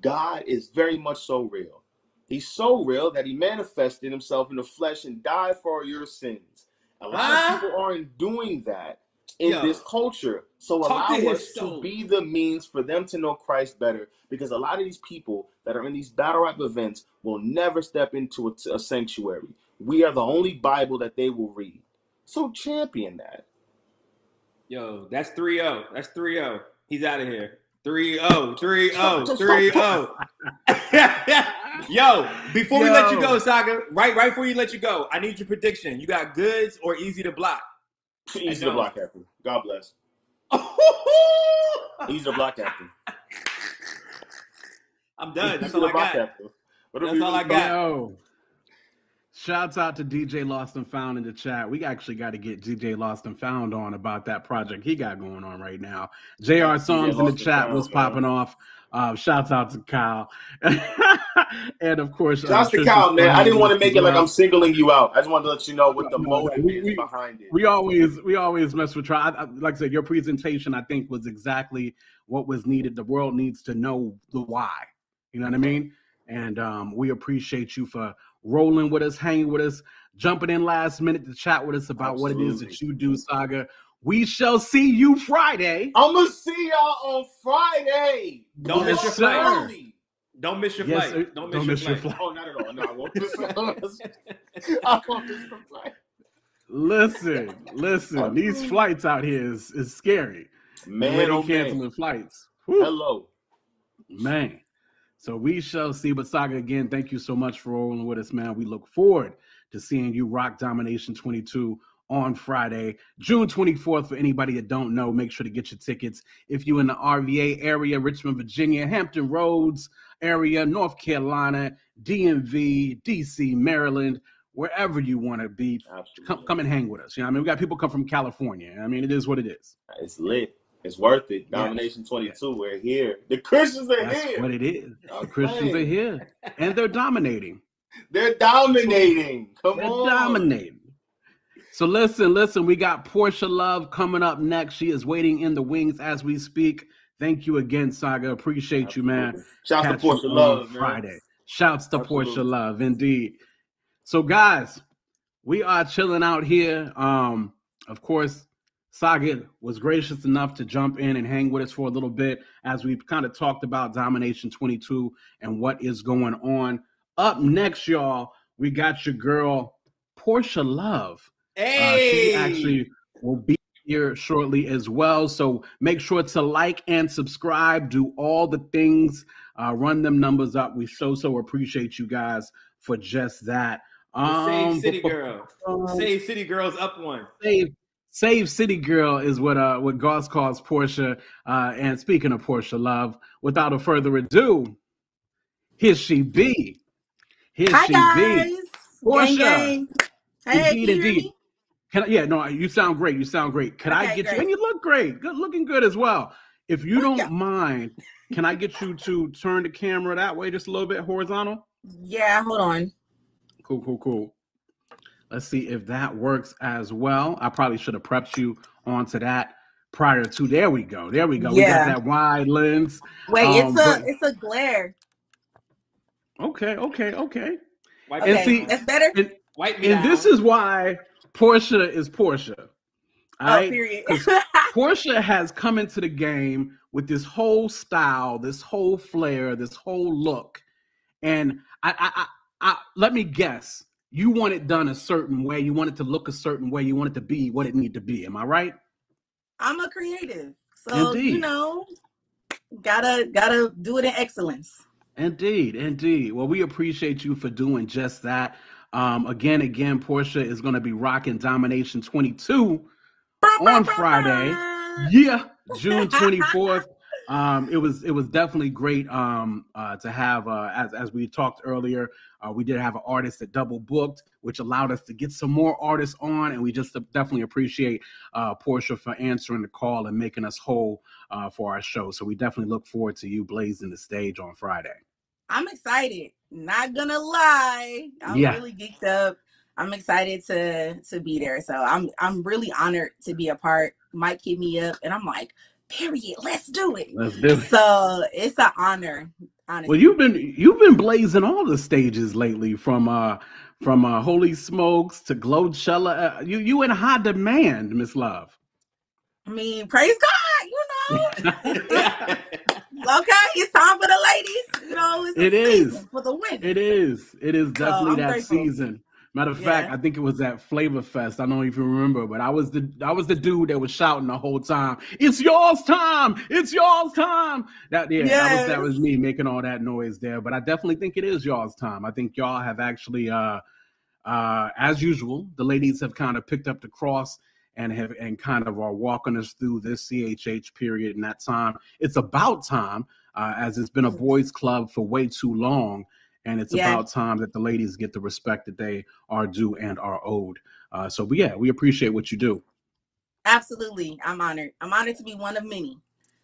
God is very much so real. He's so real that he manifested himself in the flesh and died for your sins. A lot Huh? of people aren't doing that in Yo. this culture. So allow to us to be the means for them to know Christ better because a lot of these people that are in these battle rap events will never step into a, a sanctuary. We are the only Bible that they will read. So champion that. Yo, that's 3 0. That's 3 0. He's out of here. 3 0. 3 0. Stop, 3 stop, 0. Yo, before we let you go, Saga, right, right before you let you go, I need your prediction. You got Goodz or Eazy the Block? Eazy the Block Captain. God bless. Eazy the Block Captain. I'm done. That's Easy all to I block got. Captain. That's all I got. Yo. Shouts out to DJ Lost and Found in the chat. We actually got to get DJ Lost and Found on about that project he got going on right now. JR Songs in the Lost and chat Found, was man. popping off. Uh, shouts out to Kyle. and of course, uh, to Tristan Kyle, man. I didn't want to make it like. I'm singling you out. I just wanted to let you know what the No, no, motive we- is we- behind it. we always we always mess with try I- I- like i said your presentation i think was exactly what was needed the world needs to know the why you know what i mean and um, we appreciate you for rolling with us hanging with us jumping in last minute to chat with us about what it is that you do saga we shall see you friday I'm gonna see y'all on Friday. Don't miss your flight. sir. Don't miss your Yes, flight. sir. Don't miss, your, flight. Oh, not at all. No, I won't miss I won't miss- I won't miss the flight. listen listen these flights out here is, is scary Man, Already oh canceling man. flights Whew. Hello. Man. So we shall see. But Saga, again, thank you so much for rolling with us, man. We look forward to seeing you rock Domination 22 on Friday, June 24th. For anybody that don't know, make sure to get your tickets. If you're in the RVA area, Richmond, Virginia, Hampton Roads area, North Carolina, DMV, DC, Maryland, wherever you want to be, come, come and hang with us. You know, what I mean, we got people come from California. I mean, it is what it is. It's lit. It's worth it. Domination 22. We're here. The Christians are That's here. what it is. The Christians are here, and they're dominating. They're dominating. Come They're on. dominating. So listen, listen, we got Porsha Love coming up next. She is waiting in the wings as we speak. Thank you again, Saga. Appreciate you, man. Absolutely. Shouts to Catch you Porsha Love, man. Friday. Shouts to Porsha Love, indeed. So, guys, we are chilling out here. Um, of course, Saga was gracious enough to jump in and hang with us for a little bit as we've kind of talked about Domination 22 and what is going on. Up next, y'all, we got your girl, Porsha Love. Uh, she actually will be here shortly as well. So make sure to like and subscribe. Do all the things. Uh, run them numbers up. We so so appreciate you guys for just that. The Save Um, City Girl. um, Save City Girls up one. Save, Save City Girl is what uh what Goss calls Porsha. Uh, and speaking of Porsha Love, without a further ado, here she be. Here Hi she guys. be. Gang, Porsha. gang. Hey, Indeed, can indeed. Can I, yeah, no, you sound great. You sound great. Can I Okay, get you? And you look great. Good looking good as well. If you don't Yeah. mind, can I get you to turn the camera that way just a little bit horizontal? Yeah, hold on. Cool, cool, cool. Let's see if that works as well. I probably should have prepped you onto that prior to. There we go. There we go. We got that wide lens. Wait, Um, it's a but- it's a glare. Okay, okay, okay. Wipe And Okay, me see- that's better. And, Wipe me and down. this is why Porsha is Porsha. All oh, right. period. 'Cause Porsha has come into the game with this whole style, this whole flair, this whole look, and I, I, I, I let me guess. You want it done a certain way. You want it to look a certain way. You want it to be what it need to be. Am I right? I'm a creative, so you know, gotta gotta do it in excellence. Indeed, indeed. Well, we appreciate you for doing just that. Um, again, again, Porsha is going to be rocking Domination 22 on Friday. Yeah, June 24th. Um, it was it was definitely great um, uh, to have uh, as as we talked earlier. Uh, we did have an artist that double booked, which allowed us to get some more artists on, and we just definitely appreciate uh, Porsha for answering the call and making us whole uh, for our show. So we definitely look forward to you blazing the stage on Friday. I'm excited. Not gonna lie, I'm Yeah. really geeked up. I'm excited to to be there. So I'm I'm really honored to be a part. Mike hit me up, and I'm like, period. Let's do it. Let's do it. So it's an honor. Honestly. Well, you've been you've been blazing all the stages lately, from uh from uh Holy Smokes to Glowchella. Uh, you you in high demand, Miss Love. I mean, praise God, you know. okay, it's time for the ladies. You know, it's It is. for the women. It is. It is definitely I'm that grateful. season Matter of fact, I think it was at Flavor Fest. I don't even remember, but I was the I was the dude that was shouting the whole time. It's yours time. It's yours time. That yeah, that was that was me making all that noise there. But I definitely think it is y'all's time. I think y'all have actually, uh, uh, as usual, the ladies have kind of picked up the cross and have and kind of are walking us through this CHH period and that time. It's about time, uh, as it's been a boys' club for way too long and it's Yeah. about time that the ladies get the respect that they are due and are owed. Uh, so, but yeah, we appreciate what you do. Absolutely. I'm honored. I'm honored to be one of many.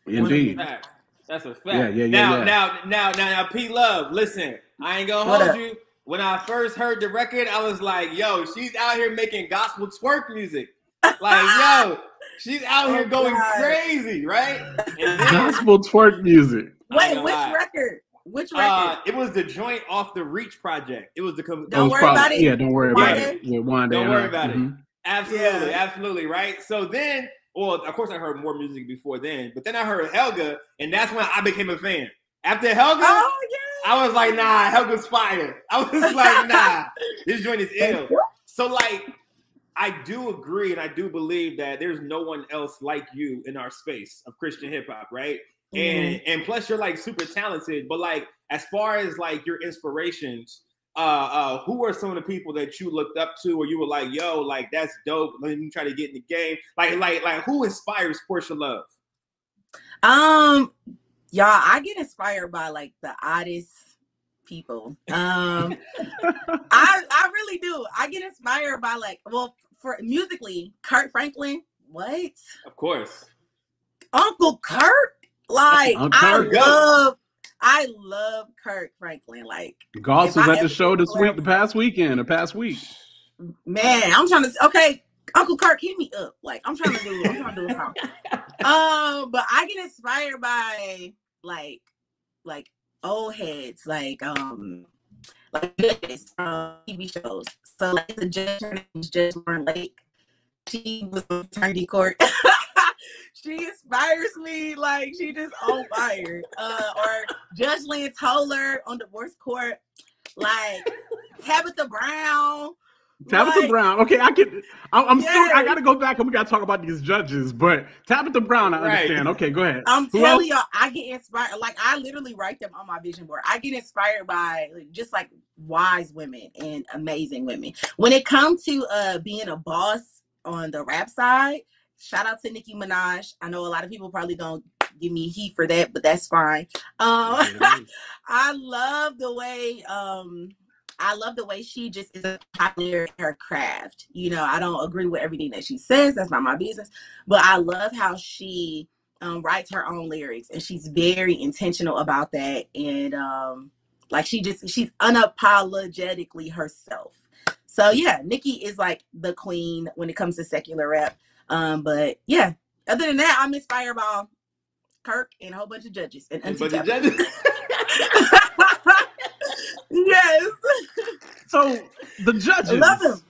Indeed. Fact. That's a fact. Yeah, yeah, yeah, now, yeah. now, now, now, now, P Love, listen, I ain't gonna What hold up? you. When I first heard the record, I was like, yo, she's out here making gospel twerk music. Like, yo, she's out here Oh, going God. crazy, right? And then, Gospel twerk music. Wait, which lie. record? Which record? uh, it was the joint off the Reach project. It was the com- Don't was worry about it. Yeah, don't worry about it. Yeah, Wande. Don't worry about it. Mhm. Absolutely, Yeah. absolutely, right? So then, well, of course, I heard more music before then, but then I heard Helga, and that's when I became a fan. After Helga, oh yeah. I was like, nah, Helga's fire. I was like, nah, this joint is ill. So, like, I do agree and I do believe that there's no one else like you in our space of Christian hip hop, right? And and plus you're like super talented, but like as far as like your inspirations, uh uh who are some of the people that you looked up to or you were like, yo, like that's dope. Let me try to get in the game. Like, like, like who inspires Porsha Love? Um, y'all, I get inspired by like the oddest people. Um, I I really do. I get inspired by like, well, for musically, Kirk Franklin. What? Of course. Uncle Kirk? Like I love, I love Kirk Franklin. Like Goss was I at the show this week, the past weekend, the past week. man, I'm trying to. Okay, Uncle Kirk, hit me up. Like I'm trying to do. I'm trying to do something. Um, but I get inspired by like, like old heads, like um, like judges from TV shows. So like the judge, her name is Judge Lauren Lake. She was on Paternity Court. she inspires me. Like she just on fire. Uh, or Judge Lynn Toler on Divorce Court. Like Tabitha Brown. Tabitha Like, Brown. Okay, I can. I, I'm still. I got to go back and we got to talk about these judges. But Tabitha Brown, I Right. understand. Okay, go ahead. I'm Who telling y'all, I get inspired. Like I literally write them on my vision board. I get inspired by like, just like wise women and amazing women. When it comes to uh being a boss on the rap side, shout out to Nicki Minaj. I know a lot of people probably don't give me heat for that, but that's fine. Um, I love the way um I love the way she just is a pioneer in her craft. You know, I don't agree with everything that she says. That's not my business. But I love how she um, writes her own lyrics and she's very intentional about that. And um, like she just she's unapologetically herself. So yeah, Nicki is like the queen when it comes to secular rap. Um, but yeah, other than that, I'm inspired by Kirk and a whole bunch of judges and Auntie But the Tabitha. judges- yes. So the judges. I Love them.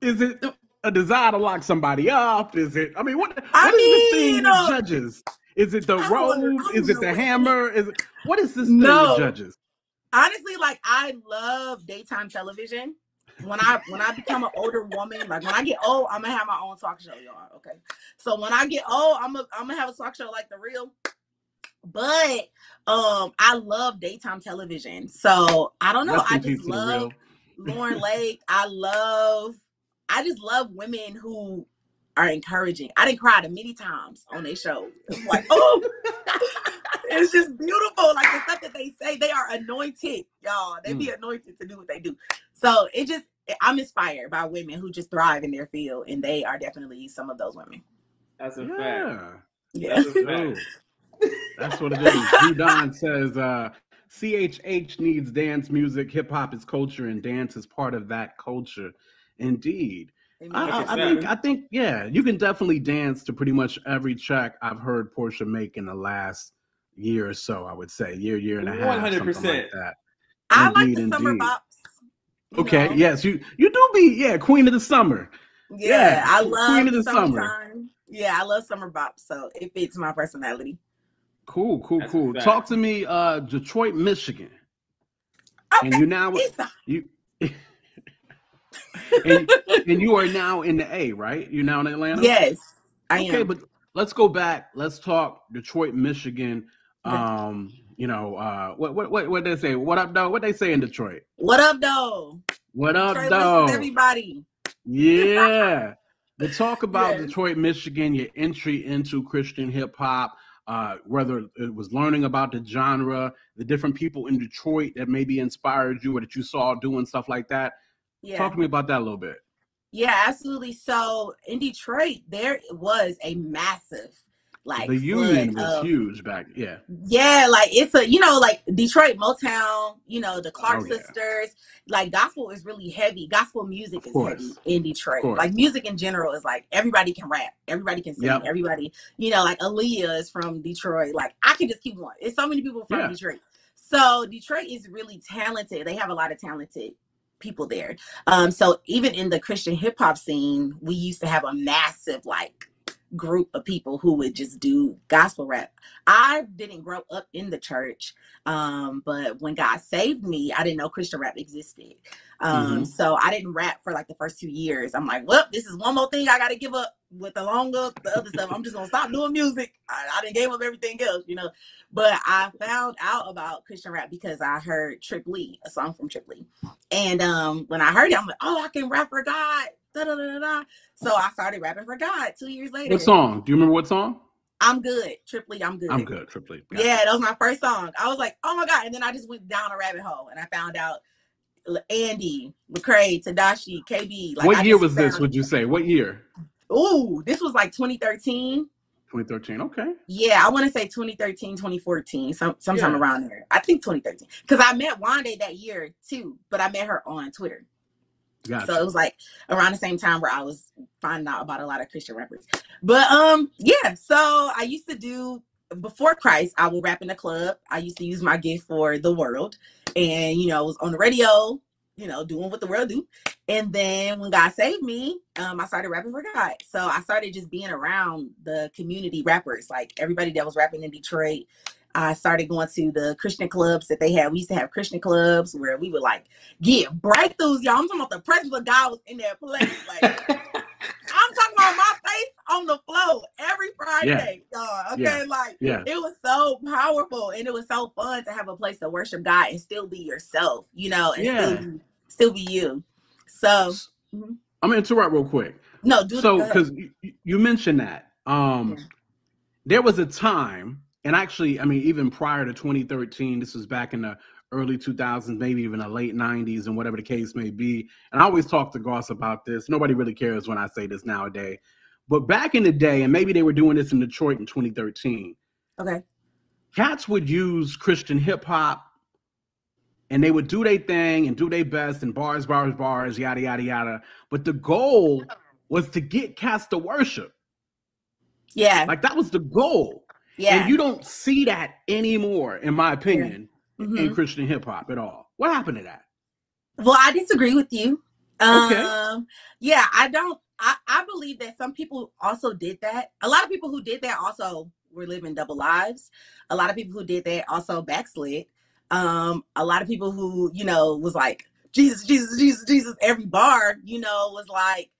Is it a desire to lock somebody up? Is it? I mean, what? What is I this thing mean, with uh, judges? Is it the I robe? Is it the hammer? Is it what is this thing No. with judges? Honestly, like I love daytime television. When I when I become an older woman, like when I get old, I'm gonna have my own talk show, y'all. Okay. So when I get old, I'm gonna I'm gonna have a talk show like the real. But um I love daytime television. So I don't know. I just love. Lauren Lake. I love, I just love women who are encouraging. I didn't cry many times on their show. It's like, oh, it's just beautiful. Like the stuff that they say, they are anointed, y'all. They be anointed to do what they do. So it just, I'm inspired by women who just thrive in their field, and they are definitely some of those women. That's a fact. Yeah. Yeah. That's a fact. That's what it is. Drew Don says uh, CHH needs dance music. Hip hop is culture, and dance is part of that culture. Indeed. I, That's I, a I think I think yeah, you can definitely dance to pretty much every track I've heard Porsha make in the last year or so. I would say year, year and a half, 100%. like that. I like Indeed, summer bops. Okay, know? yes, you you do be yeah, queen of the summer. Yeah, Yeah, I queen love of the summer. Yeah, I love summer bops, so it fits my personality. Cool, cool, That's cool. Talk to me, uh, Detroit, Michigan, Okay, and you now you and, and you are now in the A, right? You're now in Atlanta. yes, I okay, am. but let's go back. Let's talk Detroit, Michigan. Um, you know, uh, what what what what they say? What up, though? What they say in Detroit? what up, though? What up, though? everybody. Yeah. But talk about Yes. Detroit, Michigan, your entry into Christian hip hop, uh, whether it was learning about the genre, the different people in Detroit that maybe inspired you or that you saw doing stuff like that. Yeah. Talk to me about that a little bit. Yeah, absolutely. So in Detroit, there was a massive like the union was of- huge back. Yeah. Yeah, like it's a you know like Detroit Motown, you know the Clark Oh, yeah. sisters. Like gospel is really heavy. Gospel music Of is course. heavy in Detroit. Like music in general is like everybody can rap, everybody can sing, Yep. everybody. You know, like Aaliyah is from Detroit. Like I can just keep going. It's so many people from Yeah. Detroit. So Detroit is really talented. They have a lot of talented people there. Um, so even in the Christian hip hop scene, we used to have a massive like group of people who would just do gospel rap. I didn't grow up in the church, um, but when God saved me, I didn't know Christian rap existed. Um, Mhm. So I didn't rap for like the first two years. I'm like, well, this is one more thing I got to give up with the longer the other stuff. I'm just gonna stop doing music. I, I didn't gave up everything else, you know. But I found out about Christian rap because I heard Trip Lee, a song from Trip Lee, and um, when I heard it, I'm like, oh, I can rap for God. Da, da, da, da, da. So I started rapping for God two years later. What song? Do you remember what song? I'm good. Trip Lee, I'm good. I'm good, Trip Lee. Yeah, that was my first song. I was like, oh my God. And then I just went down a rabbit hole and I found out Andy, Lecrae, Tedashii, KB. Like, what I year was this, would you say? What year? Ooh, this was like 2013. 2013. Okay. Yeah, I want to say 2013, 2014, some sometime Yeah. around there. I think 2013. Because I met Wande that year too, but I met her on Twitter. Gotcha. So it was like around the same time where I was finding out about a lot of Christian rappers. But um, yeah. So I used to do before Christ. I would rap in the club. I used to use my gift for the world, and you know, I was on the radio. You know, doing what the world do. And then when God saved me, um, I started rapping for God. So I started just being around the community rappers, like everybody that was rapping in Detroit. I started going to the Christian clubs that they had. We used to have Christian clubs where we would like get breakthroughs, y'all. I'm talking about the presence of God was in that place. Like I'm talking about my on the floor every Friday, y'all. Okay, Yeah. like yeah. it was so powerful and it was so fun to have a place to worship God and still be yourself, you know, and Yeah. still be still be you. So Mhm. I'm gonna interrupt real quick. no, do so because you, you mentioned that um Yeah. there was a time and actually i mean even prior to 2013 this was back in the early 2000s maybe even the late 90s and whatever the case may be and i always talk to goss about this nobody really cares when i say this nowadays but back in the day and maybe they were doing this in detroit in 2013 okay. cats would use christian hip-hop and they would do their thing and do their best and bars bars bars yada yada yada but the goal was to get cats to worship Yeah. like that was the goal. Yeah. And you don't see that anymore, in my opinion, Mhm. in Christian hip hop at all. What happened to that? Well, I disagree with you. Okay. Um, yeah, I don't. I, I believe that some people also did that. A lot of people who did that also were living double lives. A lot of people who did that also backslid. Um, a lot of people who you know was like Jesus, Jesus, Jesus, Jesus. Every bar, you know, was like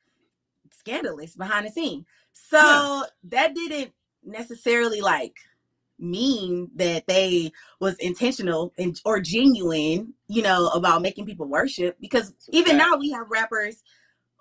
scandalous behind the scene. So Yeah. that didn't necessarily like mean that they was intentional and or genuine, you know, about making people worship. Because even now we have rappers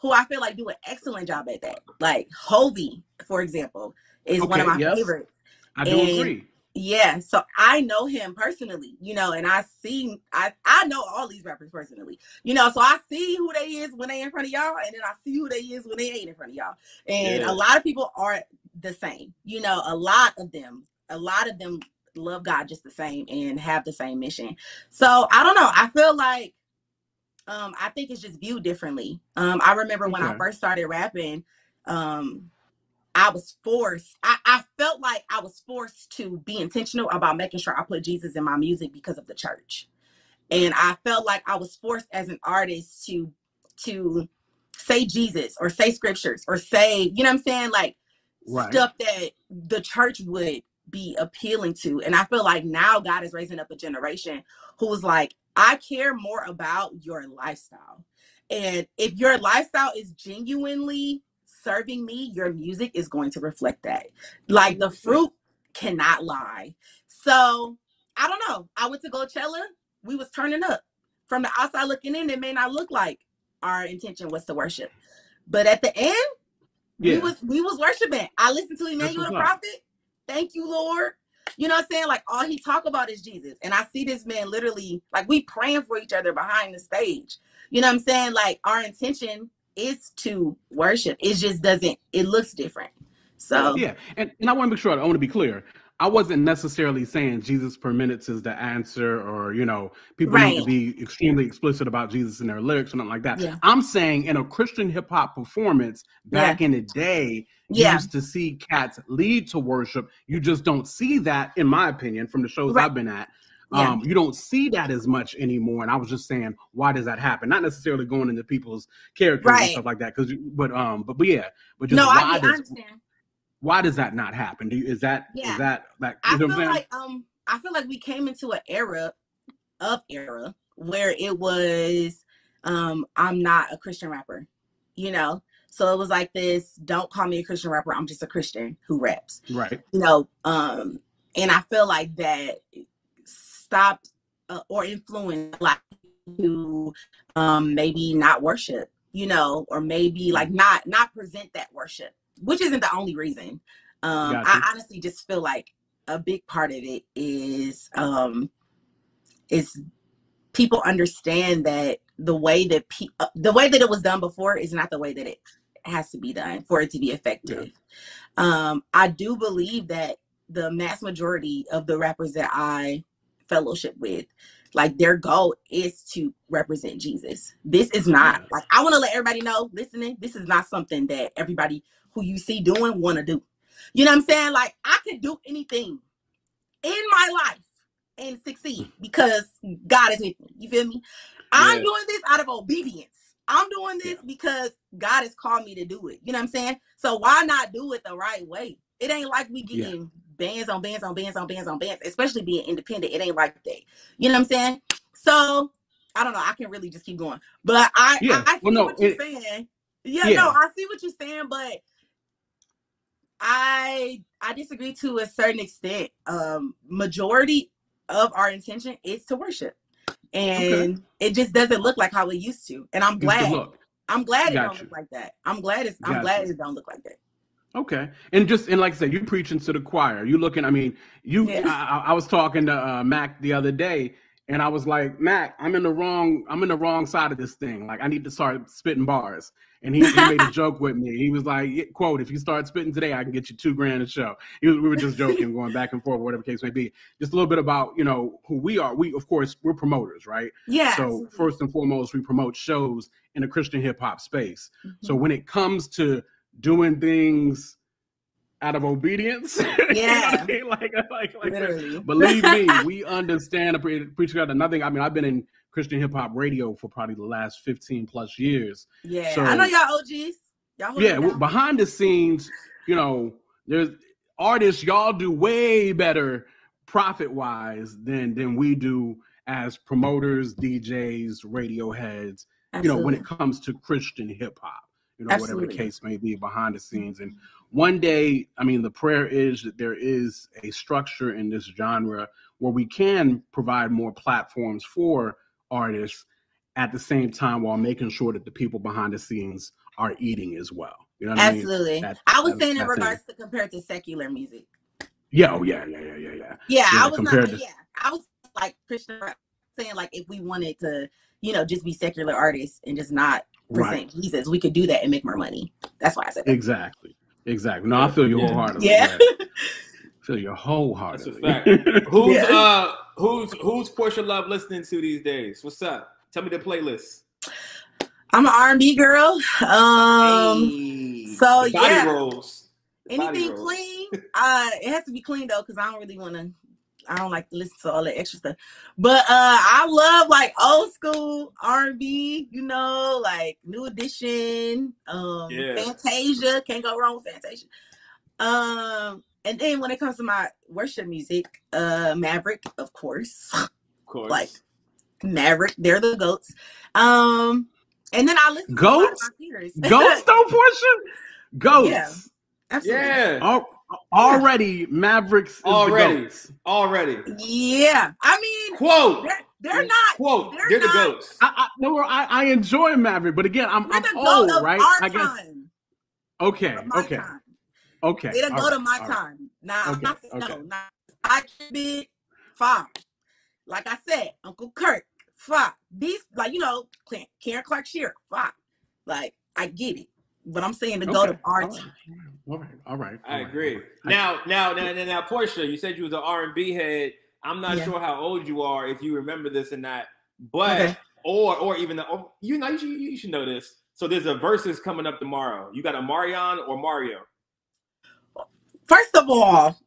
who I feel like do an excellent job at that. Like Hulvey, for example, is one of my yes. favorites. I do And- agree. Yeah, so I know him personally, you know, and I see I I know all these rappers personally, you know, so I see who they is when they in front of y'all, and then I see who they is when they ain't in front of y'all. And Yeah. a lot of people aren't the same, you know, a lot of them, a lot of them love God just the same and have the same mission. So I don't know. I feel like um I think it's just viewed differently. Um I remember when I first started rapping, um I was forced. I, I felt like I was forced to be intentional about making sure I put Jesus in my music because of the church. And I felt like I was forced as an artist to to say Jesus or say scriptures or say, you know what I'm saying? Like Right. stuff that the church would be appealing to. And I feel like now God is raising up a generation who's like, I care more about your lifestyle. And if your lifestyle is genuinely serving me, your music is going to reflect that. Like the fruit cannot lie. So I don't know. I went to Coachella. We was turning up. From the outside looking in, it may not look like our intention was to worship. But at the end, Yeah. we was we was worshiping. I listened to Emmanuel the prophet. Thank you, Lord. You know what I'm saying? Like all he talk about is Jesus. And I see this man literally like we praying for each other behind the stage. You know what I'm saying? Like our intention is to worship. It just doesn't, it looks different. So Yeah, and, and I want to make sure I want to be clear. I wasn't necessarily saying Jesus per minutes is the answer, or you know, people need to be extremely explicit about Jesus in their lyrics or nothing like that. Yeah. I'm saying in a Christian hip hop performance back in the day, you Yeah. used to see cats lead to worship. You just don't see that, in my opinion, from the shows Right. I've been at. Yeah. Um, you don't see that as much anymore. And I was just saying, why does that happen? Not necessarily going into people's characters and stuff like that, because but um, but, but yeah, but just no, why I, I does understand. Why does that not happen? Do you, is that is Yeah. that that I feel like um I feel like we came into an era of era where it was um I'm not a Christian rapper, you know. So it was like this, don't call me a Christian rapper, I'm just a Christian who raps. right. You know, um and I feel like that stopped uh, or influenced like to um maybe not worship, you know, or maybe like not not present that worship, which isn't the only reason. Um Gotcha. I honestly just feel like a big part of it is um is people understand that the way that pe- uh, the way that it was done before is not the way that it has to be done for it to be effective. Um, I do believe that the mass majority of the rappers that I fellowship with, like their goal is to represent Jesus. This is not like I want to let everybody know, listening, this is not something that everybody who you see doing want to do. You know what I'm saying? Like I could do anything in my life and succeed because God is with me. You feel me? I'm Yeah. doing this out of obedience. I'm doing this because God has called me to do it. You know what I'm saying? So why not do it the right way? It ain't like we Yeah. Bands on bands on bands on bands on bands, especially being independent. It ain't like that. You know what I'm saying? So I don't know. I can really just keep going. But I Yeah. I, I see Well, no, what you're it- saying. Yeah, Yeah. no, I see what you're saying, but I I disagree to a certain extent. Um majority of our intention is to worship. And it just doesn't look like how it used to. And I'm glad. I'm glad it Got don't you. look like that. I'm glad it's I'm glad you. it don't look like that. Okay. And just and like I said, you preaching to the choir. You looking. I mean, you. Yeah. I, I- was talking to uh, Mac the other day, and I was like, Mac, I'm in the wrong. I'm in the wrong side of this thing. Like, I need to start spitting bars. And he, he made a joke with me. He was like, "quote If you start spitting today, I can get you two grand a show." He was, we were just joking, going back and forth, whatever the case may be. Just a little bit about you know who we are. We of course we're promoters, right? Yeah. So first and foremost, we promote shows in the Christian hip hop space. Mm-hmm. So when it comes to doing things out of obedience, Yeah. like, like, like, like literally. believe me, we understand pre- preacher out nothing. I mean, I've been in Christian hip hop radio for probably the last 15 plus years. Yeah. So- I know y'all OGs. Y'all Yeah, behind the scenes, you know, there's artists, y'all do way better profit wise than than we do as promoters, DJs, radio heads, you know, when it comes to Christian hip hop, you know, whatever the case may be behind the scenes. And one day, I mean, the prayer is that there is a structure in this genre where we can provide more platforms for artists at the same time while making sure that the people behind the scenes are eating as well. You know what I mean? Absolutely. That- I was that- saying in regards to compared to secular music. Yeah, oh yeah, yeah, yeah, yeah, yeah. Yeah, Yeah, I was not. to- Yeah, I was like Christian saying like if we wanted to, you know, just be secular artists and just not Right. present Jesus, we could do that and make more money. That's why I said that. Exactly. Exactly. No, I feel you Yeah. wholeheartedly. Yeah. I feel you That's a fact. Who's Yeah. uh who's who's Porsha Love listening to these days? What's up? Tell me the playlist. I'm an R&B girl. Um, Hey, so, body yeah. rolls. The body anything rolls. clean. Uh, it has to be clean though, because I don't really want to. I don't like to listen to all that extra stuff. But uh, I love like old school R&B. You know, like New Edition, um, Yeah. Fantasia. Can't go wrong with Fantasia. Um, and then when it comes to my worship music, uh, Maverick, of course. Of course. like, Maverick, they're the goats. Um, And then I listen to a lot of Ghost? my peers. Ghost though, Porsha? Ghost. Yeah. Absolutely. Yeah, Al- already Mavericks is Already. the goats. already. Yeah. I mean, Quote. they're, they're not. Quote. they're They're the not- goats. I, I no, I, I enjoy Maverick, but again, I'm, I'm old, right? our I guess. time. Okay, my okay, time. okay. They done all go to my all right. time. Now, I'm Okay, not saying okay. no, not I big five. Like I said, Uncle Kirk, five. These, like, you know, Karen Clark Sheard, five. Like, I get it. But I'm saying to go Okay, to our all right, time. all right, all right. I all right, agree. all right. Now, now, now, now, now, Porsha, you said you was an R and B head. I'm not Yeah. sure how old you are, if you remember this or not, but Okay. or or even the, oh, you know you should, you should know this. So there's a versus coming up tomorrow. You got Omarion or Mario? First of all,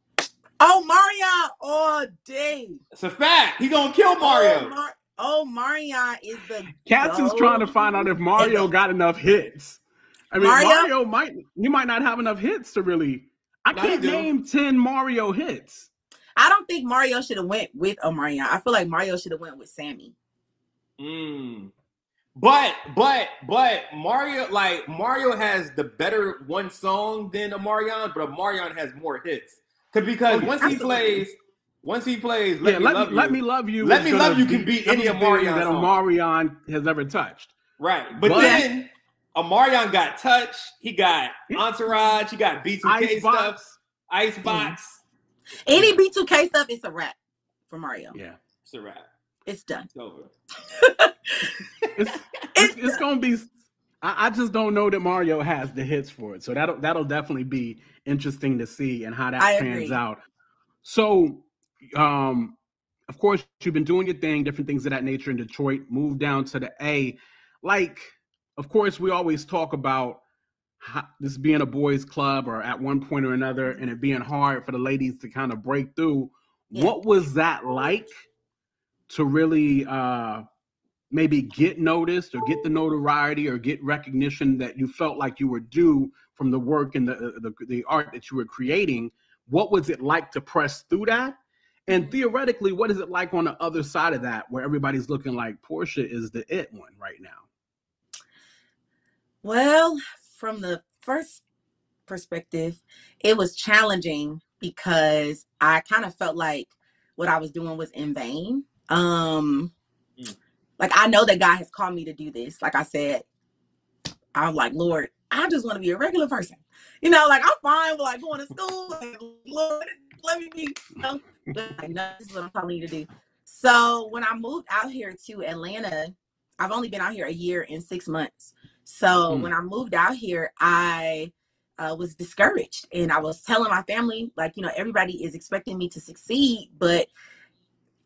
oh, Marion all day. It's a fact. He gonna kill oh, Mario. Oh, Mar- oh, Marion is the Cats is trying to find out if Mario And- got enough hits. I mean, Mario? Mario, might you might not have enough hits to really. I No, can't do. name ten Mario hits. I don't think Mario should have went with Omarion. I feel like Mario should have went with Sammy. Mm. But but but Mario like Mario has the better one song than Omarion, but Omarion has more hits. Cause because Oh, once he plays, once he plays, let yeah, me let love me you. let me love you. Let Me Love You can beat beat any everything Omarion that song. Omarion has ever touched. Right. But, But- then Omarion got touch, he got entourage, he got B2K Icebox. stuff, Icebox. Any B2K stuff, it's a wrap for Mario. Yeah, It's a wrap. It's done. It's over. it's it's, it's gonna be. I, I just don't know that Mario has the hits for it, so that'll that'll definitely be interesting to see and how that I pans agree. out. So, um, of course, you've been doing your thing, different things of that nature in Detroit. Moved down to the A, like, of course, we always talk about how, this being a boys' club, or at one point or another, and it being hard for the ladies to kind of break through. Yeah. What was that like to really? uh maybe get noticed or get the notoriety or get recognition that you felt like you were due from the work and the, the, the art that you were creating what was it like to press through that and theoretically what is it like on the other side of that where everybody's looking like porsha is the it one right now Well, from the first perspective, it was challenging because I kind of felt like what I was doing was in vain. Um Mm. like I know that God has called me to do this. Like I said, I'm like, Lord, I just want to be a regular person. You know, like I'm fine with like going to school and Lord, let me be, you know, like, no, this is what I'm calling you to do. So when I moved out here to Atlanta, I've only been out here a year and six months. So Mm. when I moved out here, I uh, was discouraged, and I was telling my family, like, you know, everybody is expecting me to succeed, but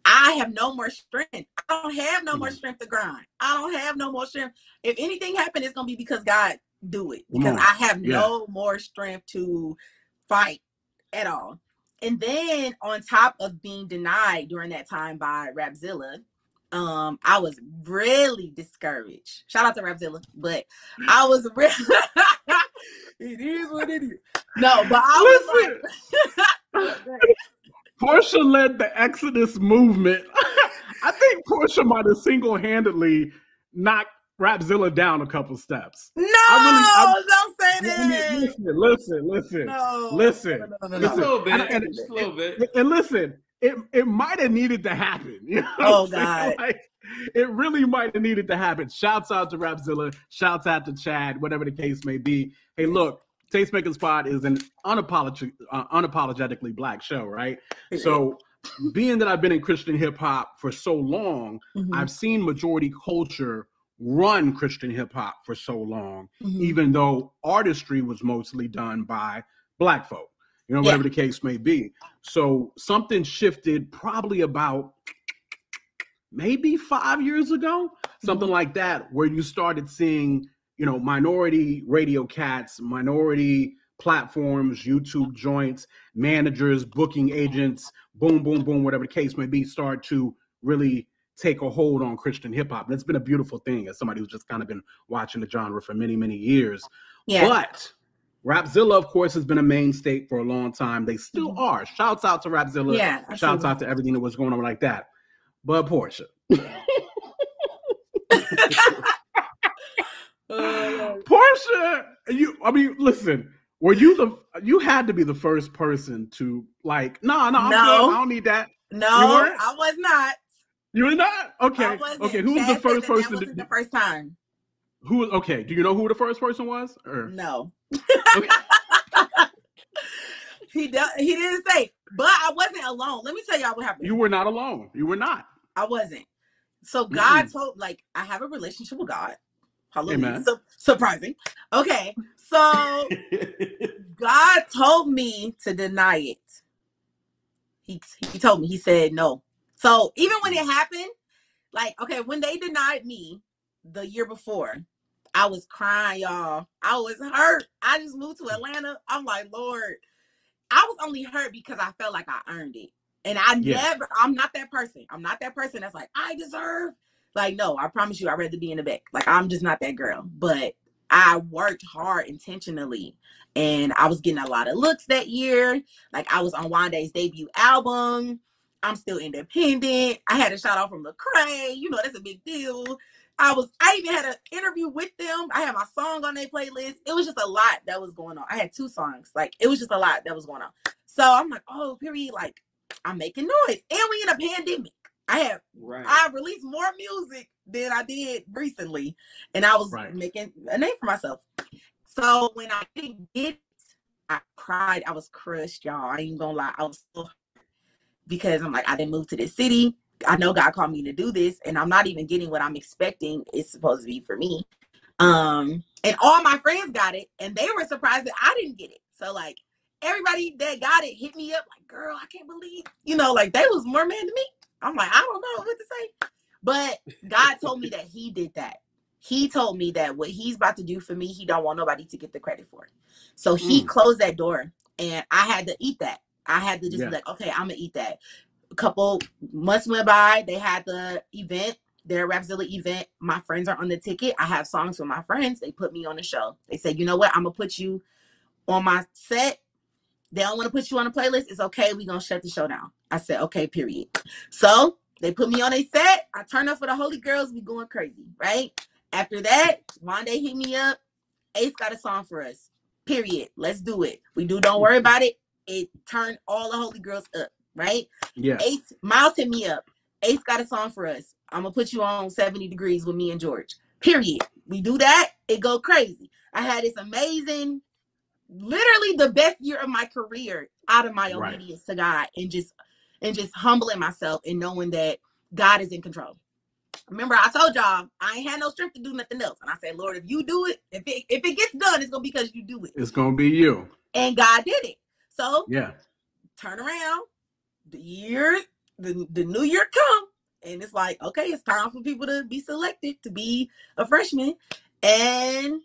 I have no more strength. I don't have no more Mhm. strength to grind. I don't have no more strength. If anything happened, it's gonna be because God do it. Because. I have Yeah. no more strength to fight at all. And then on top of being denied during that time by Rapzilla, um, I was really discouraged. Shout out to Rapzilla, but I was really it is what it is. No, but I was like porsha led the exodus movement i think porsha might have single-handedly knocked rapzilla down a couple steps No, I don't say that. listen listen listen No, listen. no, no, no, no, Just a little bit. And- and- just a little bit. And listen, it it might have needed to happen. You know Oh, God. Like, it really might have needed to happen. Shouts out to Rapzilla. Shouts out to Chad. Whatever the case may be. Hey, look, Tastemakers Pod is an unapologetic, uh, unapologetically black show, right? So, being that I've been in Christian hip hop for so long, Mhm, I've seen majority culture run Christian hip hop for so long mhm. even though artistry was mostly done by black folk, you know, Yeah. whatever the case may be. So something shifted probably about maybe five years ago, something mm-hmm. like that, where you started seeing, you know, minority radio cats, minority platforms, YouTube joints, managers, booking agents, boom, boom, boom, whatever the case may be, start to really take a hold on Christian hip hop. And it's been a beautiful thing as somebody who's just kind of been watching the genre for many, many years. Yeah. But Rapzilla, of course, has been a mainstay for a long time. They still Mhm. are. Shouts out to Rapzilla. Yeah, Shouts out to everything that was going on like that. But Porsha. Uh, Porsha, you. I mean, listen. Were you the? You had to be the first person to like. No, no, I'm No. good. I don't need that. no. I was not. You were not. Okay. Okay. Who was the first person? To, the first time. who was okay? Do you know who the first person was? Or No. Okay. he he didn't say, but I wasn't alone. Let me tell y'all what happened. you were not alone. You were not. I wasn't. So God Mm-mm. told, like, I have a relationship with God. Hallelujah. So, surprising. Okay. So God told me to deny it. He he told me, he said no. So even when it happened, like, okay, when they denied me the year before, I was crying, y'all. I was hurt. I just moved to mm. Atlanta. I'm like, Lord, I was only hurt because I felt like I earned it. And I Yeah. never, I'm not that person. I'm not that person that's like, I deserve. Like, no, I promise you, I'd rather be in the back. Like, I'm just not that girl. But I worked hard intentionally. And I was getting a lot of looks that year. Like, I was on Wande's debut album. I'm still independent. I had a shout out from Lecrae. You know, that's a big deal. I was, I even had an interview with them. I had my song on their playlist. It was just a lot that was going on. I had two songs. Like, it was just a lot that was going on. So I'm like, oh, period. Like, I'm making noise. And we in a pandemic. I have right. I released more music than I did recently, and I was Right. making a name for myself. So when I didn't get it, I cried. I was crushed, y'all. I ain't gonna lie. I was so because I'm like, I didn't move to this city. I know God called me to do this, and I'm not even getting what I'm expecting it's supposed to be for me. Um, and all my friends got it, and they were surprised that I didn't get it. So like everybody that got it hit me up like, girl, I can't believe, you know, like they was more man than me. I'm like, I don't know what to say. But God told me that He did that. He told me that what He's about to do for me, He don't want nobody to get the credit for. it. So He Mm. closed that door, and I had to eat that. I had to just Yeah. be like, okay, I'm gonna eat that. A couple months went by. They had the event, their Rapzilla event. My friends are on the ticket. I have songs with my friends. They put me on the show. They said, you know what? I'm gonna put you on my set. They don't want to put you on a playlist. It's okay. We're gonna shut the show down. I said, okay, period. So they put me on a set. I turn up for the Holy Girls. We going crazy, right? After that, day hit me up. Ace got a song for us. Period. Let's do it. We do. Don't worry about it. It turned all the Holy Girls up, right? Yeah. Ace Miles hit me up. Ace got a song for us. I'm gonna put you on 70 degrees with me and George. Period. We do that, it go crazy. I had this amazing, literally the best year of my career out of my Right. obedience to God and just and just humbling myself and knowing that God is in control. Remember, I told y'all I ain't had no strength to do nothing else. And I said, Lord, if you do it, if it if it gets done, it's gonna be because you do it. It's gonna be you. And God did it. So Yeah. turn around, the year, the, the new year come, and it's like, okay, it's time for people to be selected to be a freshman. And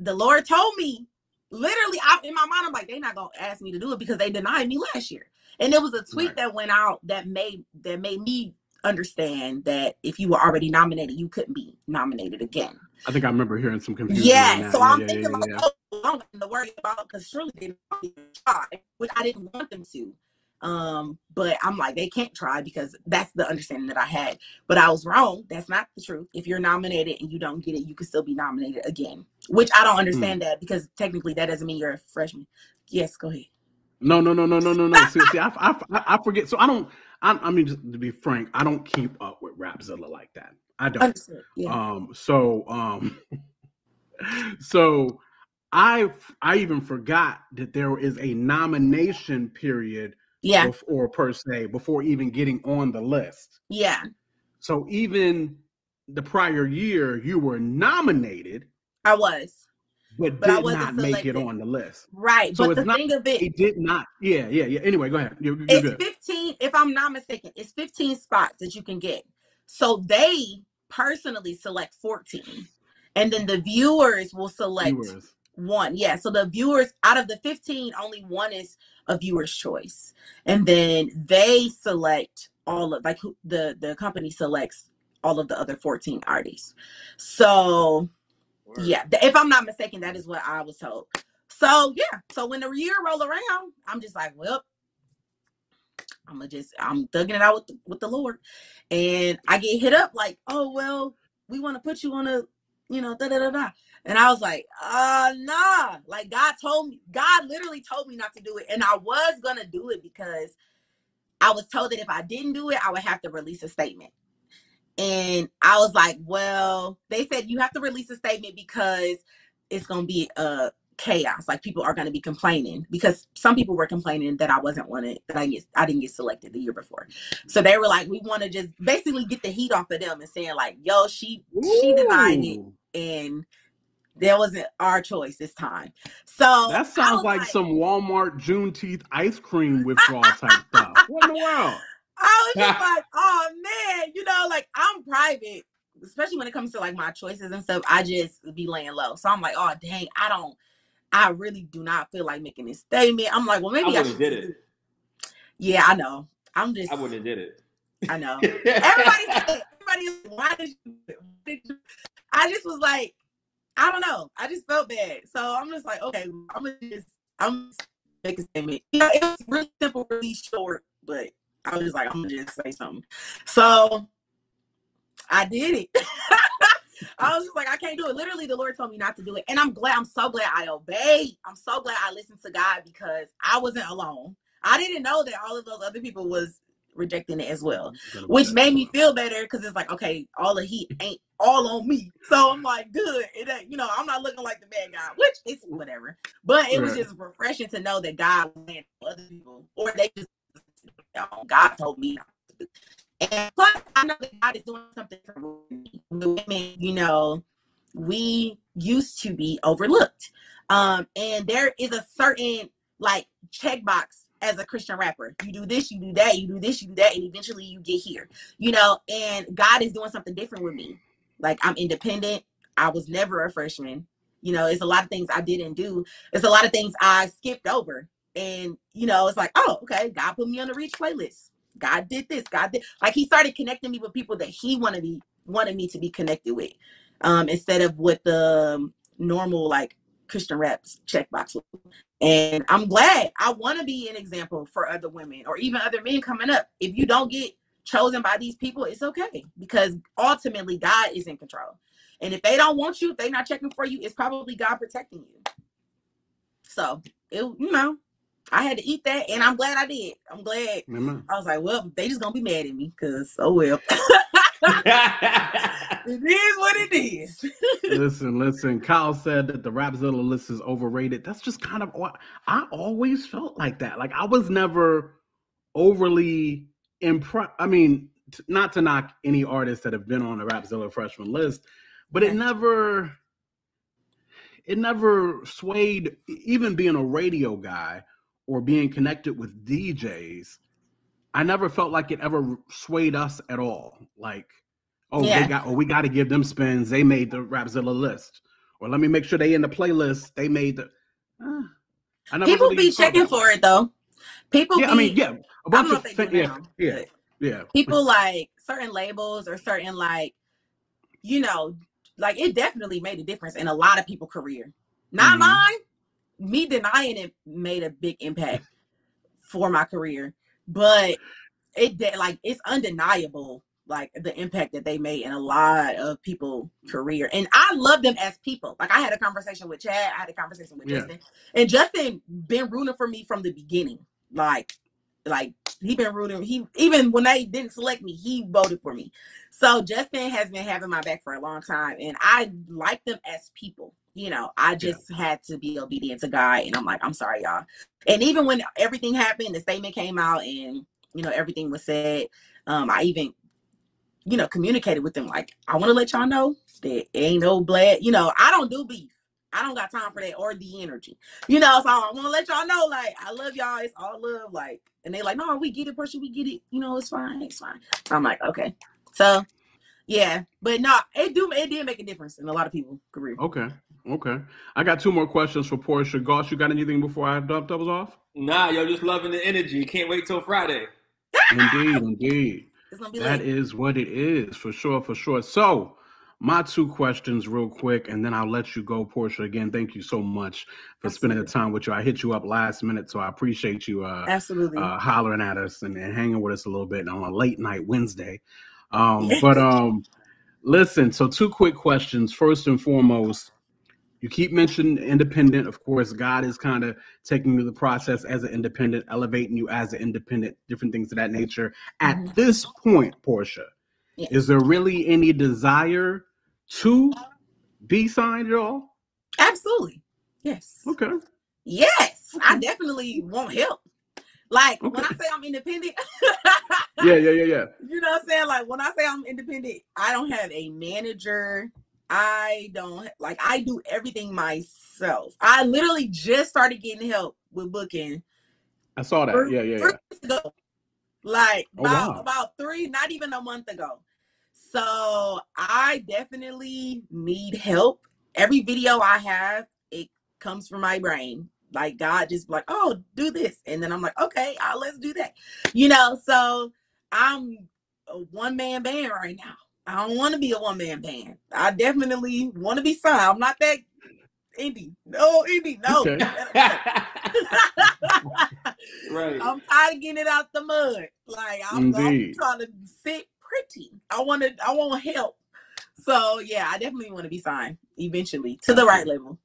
the Lord told me, literally, I, in my mind, I'm like, they're not gonna ask me to do it because they denied me last year. And there was a tweet Right. that went out that made that made me understand that if you were already nominated, you couldn't be nominated again. I think I remember hearing some confusion. on Yeah, so yeah, I'm yeah, thinking yeah, like, oh, I don't have to worry about because surely they don't try, which I didn't want them to. Um, but I'm like, they can't try because that's the understanding that I had. But I was wrong. That's not the truth. If you're nominated and you don't get it, you can still be nominated again. Which I don't understand that because technically that doesn't mean you're a freshman. Yes, go ahead. No, no, no, no, no, no, no. see, see, I, I, I forget. So I don't. I, I mean, just to be frank, I don't keep up with Rapzilla like that. I don't. Understood. Yeah. Um. So. Um. so, I I even forgot that there is a nomination period, yeah. bef- or per se, before even getting on the list. Yeah. So even the prior year, you were nominated, I was. but, But I did wasn't not make it on the list. Right. So but it's the not- thing of it, It did not. Yeah, yeah, yeah. Anyway, go ahead. You're, you're it's good. 15 if i'm not mistaken it's 15 spots that you can get so they personally select 14 and then the viewers will select Viewers. One. Yeah so the viewers out of the 15 only one is a viewer's choice. And then they select all of like who the the company selects all of the other 14 artists. So yeah, if I'm not mistaken, that is what I was told. So yeah, so when the year roll around, I'm just like, well, I'm gonna just I'm thugging it out with the, with the Lord, and I get hit up like, oh well, we want to put you on a, you know, da da da da. And I was like, uh nah. Like God told me, God literally told me not to do it. And I was gonna do it because I was told that if I didn't do it, I would have to release a statement. And I was like, well, they said you have to release a statement because it's gonna be a chaos. Like people are gonna be complaining because some people were complaining that I wasn't wanted, that I get I didn't get selected the year before. So they were like, we want to just basically get the heat off of them and saying like, yo, she she denied it and that wasn't our choice this time. So That sounds was like, some Walmart Juneteenth ice cream withdrawal type stuff. What in the world? I was just like, oh man, you know, like I'm private, especially when it comes to like my choices and stuff. I just be laying low. So I'm like, oh dang, I don't, I really do not feel like making this statement. I'm like, well, maybe I, wouldn't should. did it. Yeah, I know. I'm just, I wouldn't have did it. I know. Everybody, everybody, why did you? Why did you? I just was like, I don't know. I just felt bad. So I'm just like, okay, I'm gonna just, I'm just make a statement. You know, it was really simple, really short, but I was just like, I'm gonna just say something. So I did it. I was just like, I can't do it. Literally, the Lord told me not to do it. And I'm glad, I'm so glad I obeyed. I'm so glad I listened to God because I wasn't alone. I didn't know that all of those other people was rejecting it as well, which made me feel better because it's like, okay, all the heat ain't all on me. So I'm like, good. It ain't, you know, I'm not looking like the bad guy, which is whatever. But it was Right. just refreshing to know that God was other people, or they just, God told me not to do. And plus, I know that God is doing something for. Women, you know, we used to be overlooked. Um, and there is a certain like checkbox as a Christian rapper. You do this, you do that, you do this, you do that, and eventually you get here. You know, and God is doing something different with me. Like I'm independent. I was never a freshman. You know, it's a lot of things I didn't do. It's a lot of things I skipped over. And you know, it's like, oh, okay, God put me on the reach playlist. God did this. God did like he started connecting me with people that he wanted me wanted me to be connected with. Um, instead of with the normal like Christian raps checkbox. And I'm glad I want to be an example for other women or even other men coming up. If you don't get chosen by these people, it's okay because ultimately God is in control. And if they don't want you, if they're not checking for you, it's probably God protecting you. So it, you know, I had to eat that, and I'm glad I did. I'm glad. I was like, well, they just gonna be mad at me because oh well, it is what it is. listen, listen. Kyle said that the Rapzilla list is overrated. That's just kind of what I always felt like that. Like I was never overly impressed. I mean, t- not to knock any artists that have been on the Rapzilla freshman list, but it never, it never swayed. Even being a radio guy or being connected with DJs, I never felt like it ever swayed us at all. Like, oh, Yeah. they got, oh, we got to give them spins. They made the Rapzilla list, or let me make sure they in the playlist. They made the. Uh, I never People really be checking that for it though. People Yeah, be, I mean, yeah, a bunch of if fa- do yeah, yeah, yeah. people like certain labels or certain like, you know, like it definitely made a difference in a lot of people's career. Not Mhm. mine. Me denying it made a big impact for my career, but it did like it's undeniable like the impact that they made in a lot of people career and i love them as people. Like i had a conversation with chad i had a conversation with Yeah. justin and justin been rooting for me from the beginning like like he been rooting he even when they didn't select me he voted for me. So justin has been having my back for a long time and i like them as people you know i just had to be obedient to god and i'm like i'm sorry y'all. And even when everything happened the statement came out and you know everything was said um i even you know communicated with them like i want to let y'all know that ain't no blood you know i don't do beef. I don't got time for that or the energy. You know so i want to let y'all know like i love y'all it's all love like and they like no we get it person we get it. You know it's fine it's fine. So i'm like okay. So yeah but no it do it did make a difference in a lot of people's career. Okay, okay. I got two more questions for Porsha. Gosh, you got anything before I dump doubles off? Nah, yo, just loving the energy. Can't wait till Friday. Indeed, indeed. it's That like is what it is for sure, for sure. So, my two questions, real quick, and then I'll let you go, Porsha. Again, thank you so much for spending the time with you. I hit you up last minute, so I appreciate you uh, absolutely uh, hollering at us and, and hanging with us a little bit on a late night Wednesday. Um, but um, Listen, so two quick questions. First and foremost, you keep mentioning independent. Of course, God is kind of taking you the process as an independent, elevating you as an independent, different things of that nature. At Mhm. this point, Porsha, Yeah. is there really any desire to be signed at all? Absolutely. Yes. Okay. Yes. I Okay. definitely want help. Like when I say I'm independent, Yeah, yeah, yeah, yeah. you know what I'm saying? Like when I say I'm independent, I don't have a manager. I don't like I do everything myself. I literally just started getting help with booking I saw that. three, Yeah, yeah, yeah. ago. Like Oh, about wow. about three, not even a month ago. So I definitely need help. Every video I have, it comes from my brain. Like God just like, oh, do this. And then I'm like, okay, uh, let's do that. You know, so I'm a one man band right now. I don't want to be a one man band. I definitely want to be signed. I'm not that indie. No, indie. No. Okay. right. I'm tired of getting it out the mud. Like I'm, I'm trying to sit pretty. I want to. I want help. So yeah, I definitely want to be signed eventually to the right level.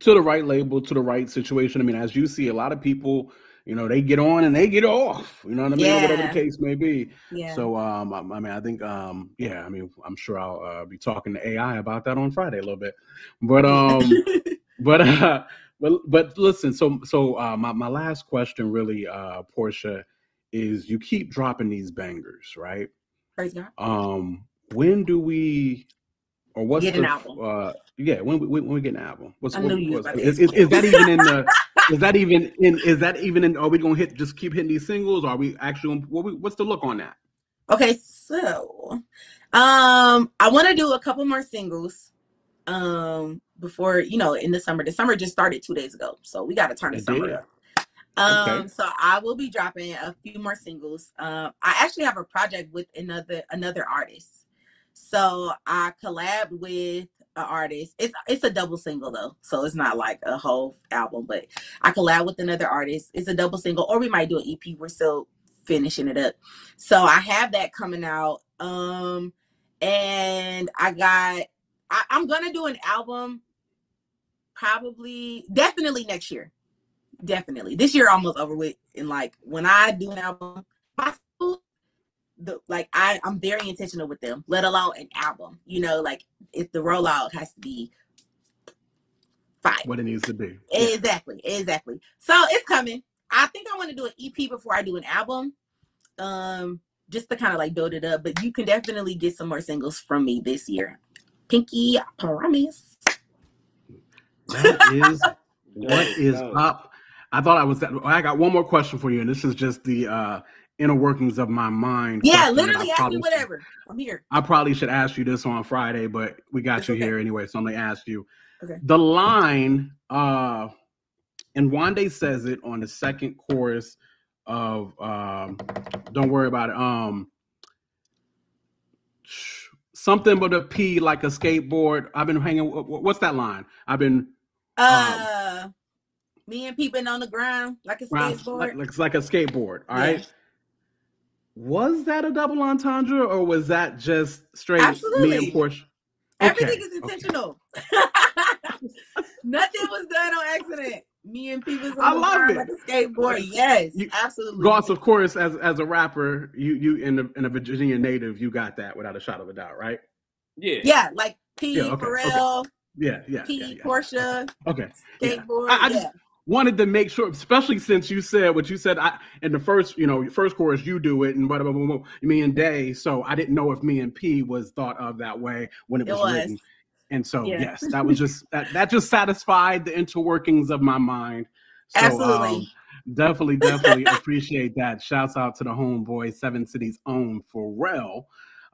To the right label, to the right situation. I mean, as you see, a lot of people, you know, they get on and they get off. You know what I mean? Or Whatever the case may be. Yeah. So, um, I, I mean, I think, um, yeah, I mean, I'm sure I'll uh, be talking to AI about that on Friday a little bit. But, um, but, uh, but, but listen. So, so uh, my my last question, really, uh, Porsha, is you keep dropping these bangers, right? Praise God. Um, when do we, or what's Get an the, album. Uh, yeah, when we when we get an album? What's what, what's- is, is, is that even in the? Is that even in? Is that even in? Are we gonna hit? Just keep hitting these singles? Or are we actually? gonna- What we, what's the look on that? Okay, so um, I want to do a couple more singles um before you know in the summer. The summer just started two days ago, so we got to turn the It summer did. up. Um, Okay. so I will be dropping a few more singles. Um, I actually have a project with another another artist. So I collabed with an artist. It's it's a double single though, so it's not like a whole album. But I collab with another artist. It's a double single, or we might do an EP. We're still finishing it up. So I have that coming out. Um, and I got I, I'm gonna do an album probably definitely next year. Definitely. This year almost over with. And like when I do an album, the like I, I'm very intentional with them, let alone an album. You know, like if the rollout has to be fire. What it needs to be? Yeah. Exactly, exactly. So it's coming. I think I want to do an EP before I do an album. Um, just to kind of like build it up. But you can definitely get some more singles from me this year. Pinky promise. That is what is Dope, up. I thought I was. I got one more question for you, and this is just the uh inner workings of my mind. Yeah, literally ask me should- whatever. I'm here. I probably should ask you this on Friday, but we got you okay. here anyway, so I'm gonna ask you. Okay. The line, uh, and Wande says it on the second chorus of um, "Don't Worry About It." Um, something but a P like a skateboard. I've been hanging. wh- wh- What's that line? I've been Uh me and peeping on the ground like a skateboard. like, like, like a skateboard. All Yeah. right. Was that a double entendre, or was that just straight Absolutely. me and Porsha? Everything Okay, is okay. intentional. Nothing was done on accident. Me and people on I the love it. like a skateboard. Yes, You- absolutely. Goss, of course, as as a rapper, you you in a in a Virginia native, you got that without a shot of a doubt, right? Yeah. Yeah, like P, Yeah, okay, okay. Pharrell, Yeah, yeah, P, yeah, yeah. Porsha, Okay, Yeah. skateboard. I- I yeah. just- wanted to make sure, especially since you said what you said. I in the first, you know, first chorus, you do it, and blah, blah, blah, blah, me and Day. So I didn't know if me and P was thought of that way when it It was, was. written. And so Yeah. yes, that was just that that just satisfied the interworkings of my mind. So, Absolutely. um, definitely, definitely appreciate that. Shouts out to the homeboy, Seven Cities own Pharrell.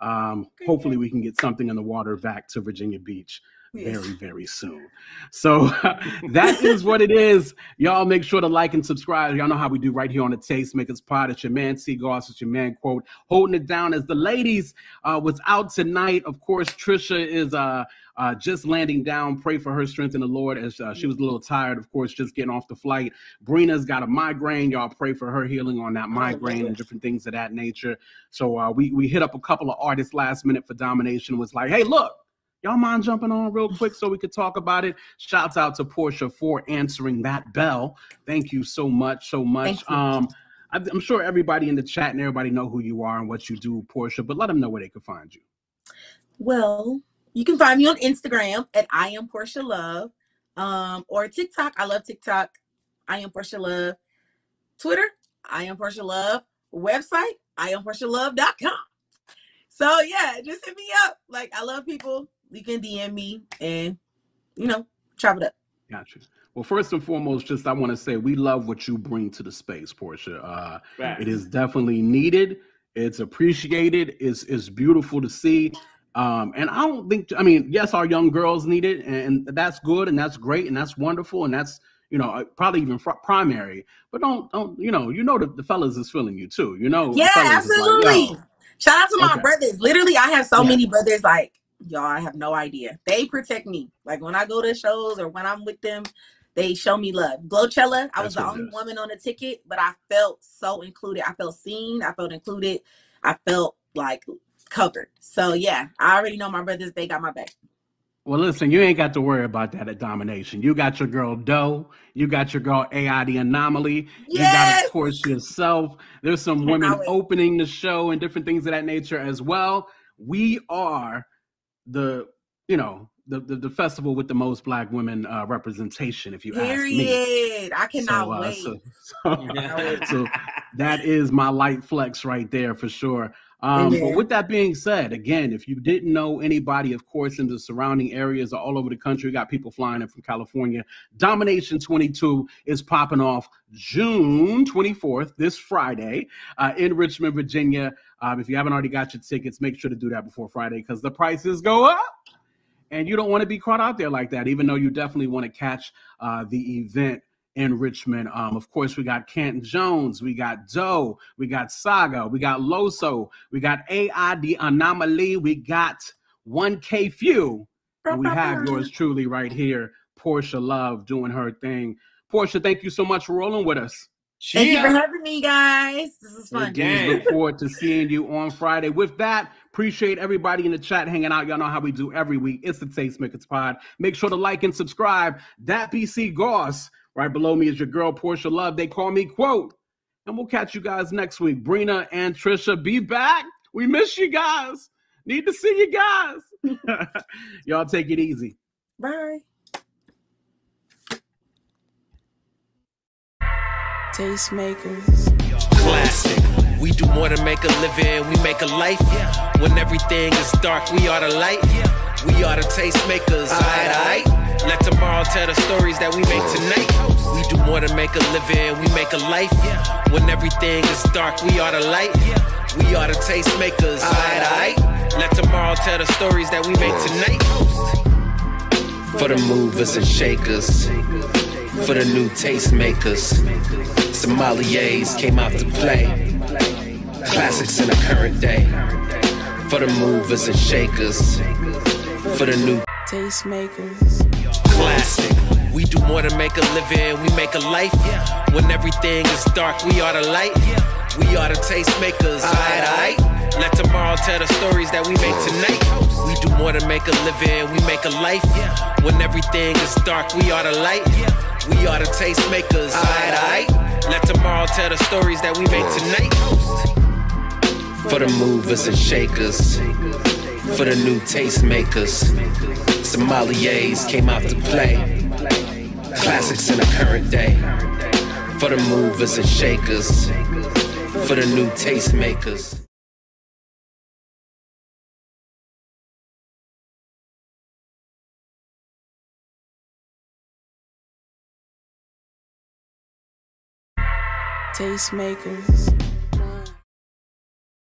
Um, hopefully, we can get something in the water back to Virginia Beach yes. very, very soon. So that is what it is. Y'all make sure to like and subscribe. Y'all know how we do right here on the Tastemakers Pod. It's your man C Goss. It's your man quote holding it down as the ladies uh, was out tonight. Of course, Trisha is uh uh, just landing down. Pray for her strength in the Lord as uh, she was a little tired, of course, just getting off the flight. Brina's got a migraine. Y'all pray for her healing on that migraine and different things of that nature. So uh, we we hit up a couple of artists last minute for domination. Was like, hey, look, Y'all mind jumping on real quick so we could talk about it? Shouts out to Porsha for answering that bell. Thank you so much, so much. Um, I'm sure everybody in the chat and everybody know who you are and what you do, Porsha, but let them know where they can find you. Well, you can find me on Instagram at I am Porsha Love, um, or TikTok. I love TikTok. I am Porsha Love. Twitter, I am Porsha Love. Website, I am Porsha PorshaLove.com. So yeah, just hit me up. Like I love people. You can DM me and you know, chop it up. Gotcha. Well, first and foremost, just I want to say we love what you bring to the space, Porsha. Uh, it is definitely needed. It's appreciated. It's it's beautiful to see. Um, and I don't think, I mean, yes, our young girls need it, and that's good, and that's great, and that's wonderful, and that's you know uh, probably even fr- primary. But don't don't you know you know the, the fellas is feeling you too. You know, yeah, absolutely. Like, Shout out to my okay. brothers. Literally, I have so yeah. many brothers. Like y'all, I have no idea. They protect me. Like when I go to shows or when I'm with them, they show me love. Glowchella, I was the only woman on the ticket, but I felt so included. I felt seen. I felt included. I felt like covered. So yeah, I already know my brothers, they got my back. Well, listen, you ain't got to worry about that at domination. You got your girl Doe. You got your girl AI the Anomaly. Yes! You got, of course, yourself. There's some women opening the show and different things of that nature as well. We are the, you know, the, the, the festival with the most black women uh, representation, if you Period. ask me. I cannot so, uh, wait. So, so, so that is my light flex right there for sure. Um, yeah. But with that being said, again, if you didn't know anybody, of course, in the surrounding areas all over the country, we got people flying in from California. Domination 22 is popping off June 24th, this Friday, uh, in Richmond, Virginia. Um, if you haven't already got your tickets, make sure to do that before Friday because the prices go up. And you don't want to be caught out there like that, even though you definitely want to catch uh, the event in Richmond. Um, of course, we got Canton Jones, we got Doe, we got Saga, we got Loso, we got AI the Anomaly, we got 1K Phew, and we have yours truly right here, Porsha Love, doing her thing. Porsha, thank you so much for rolling with us. Thank you for having me, guys. This is fun. Again. Look forward to seeing you on Friday. With that, appreciate everybody in the chat hanging out. Y'all know how we do every week. It's the Taste Tastemakers Pod. Make sure to like and subscribe. That BC Goss Right below me is your girl, Porsha Love. They call me Quote. And we'll catch you guys next week. Brina and Trisha, be back. We miss you guys. Need to see you guys. Y'all take it easy. Bye. Tastemakers. Classic. We do more than make a living, we make a life. When everything is dark, we are the light. We are the tastemakers. Alright, alright. Let tomorrow tell the stories that we make tonight. We do more than make a living, we make a life. When everything is dark, we are the light. We are the tastemakers. Alright, alright. Let tomorrow tell the stories that we make tonight. For the movers and shakers. For the new tastemakers. Sommeliers came out to play. Classics in the current day. For the movers and shakers. For the new tastemakers classic. We do more than make a living, we make a life. When everything is dark, we are the light. We are the tastemakers. Alright, alright. Let tomorrow tell the stories that we make tonight. We do more than make a living, we make a life. When everything is dark, we are the light. We are the tastemakers. Alright, alright. Let tomorrow tell the stories that we make tonight. For the movers and shakers. For the new tastemakers sommeliers came out to play. Classics in the current day. For the movers and shakers. For the new tastemakers. Tastemakers.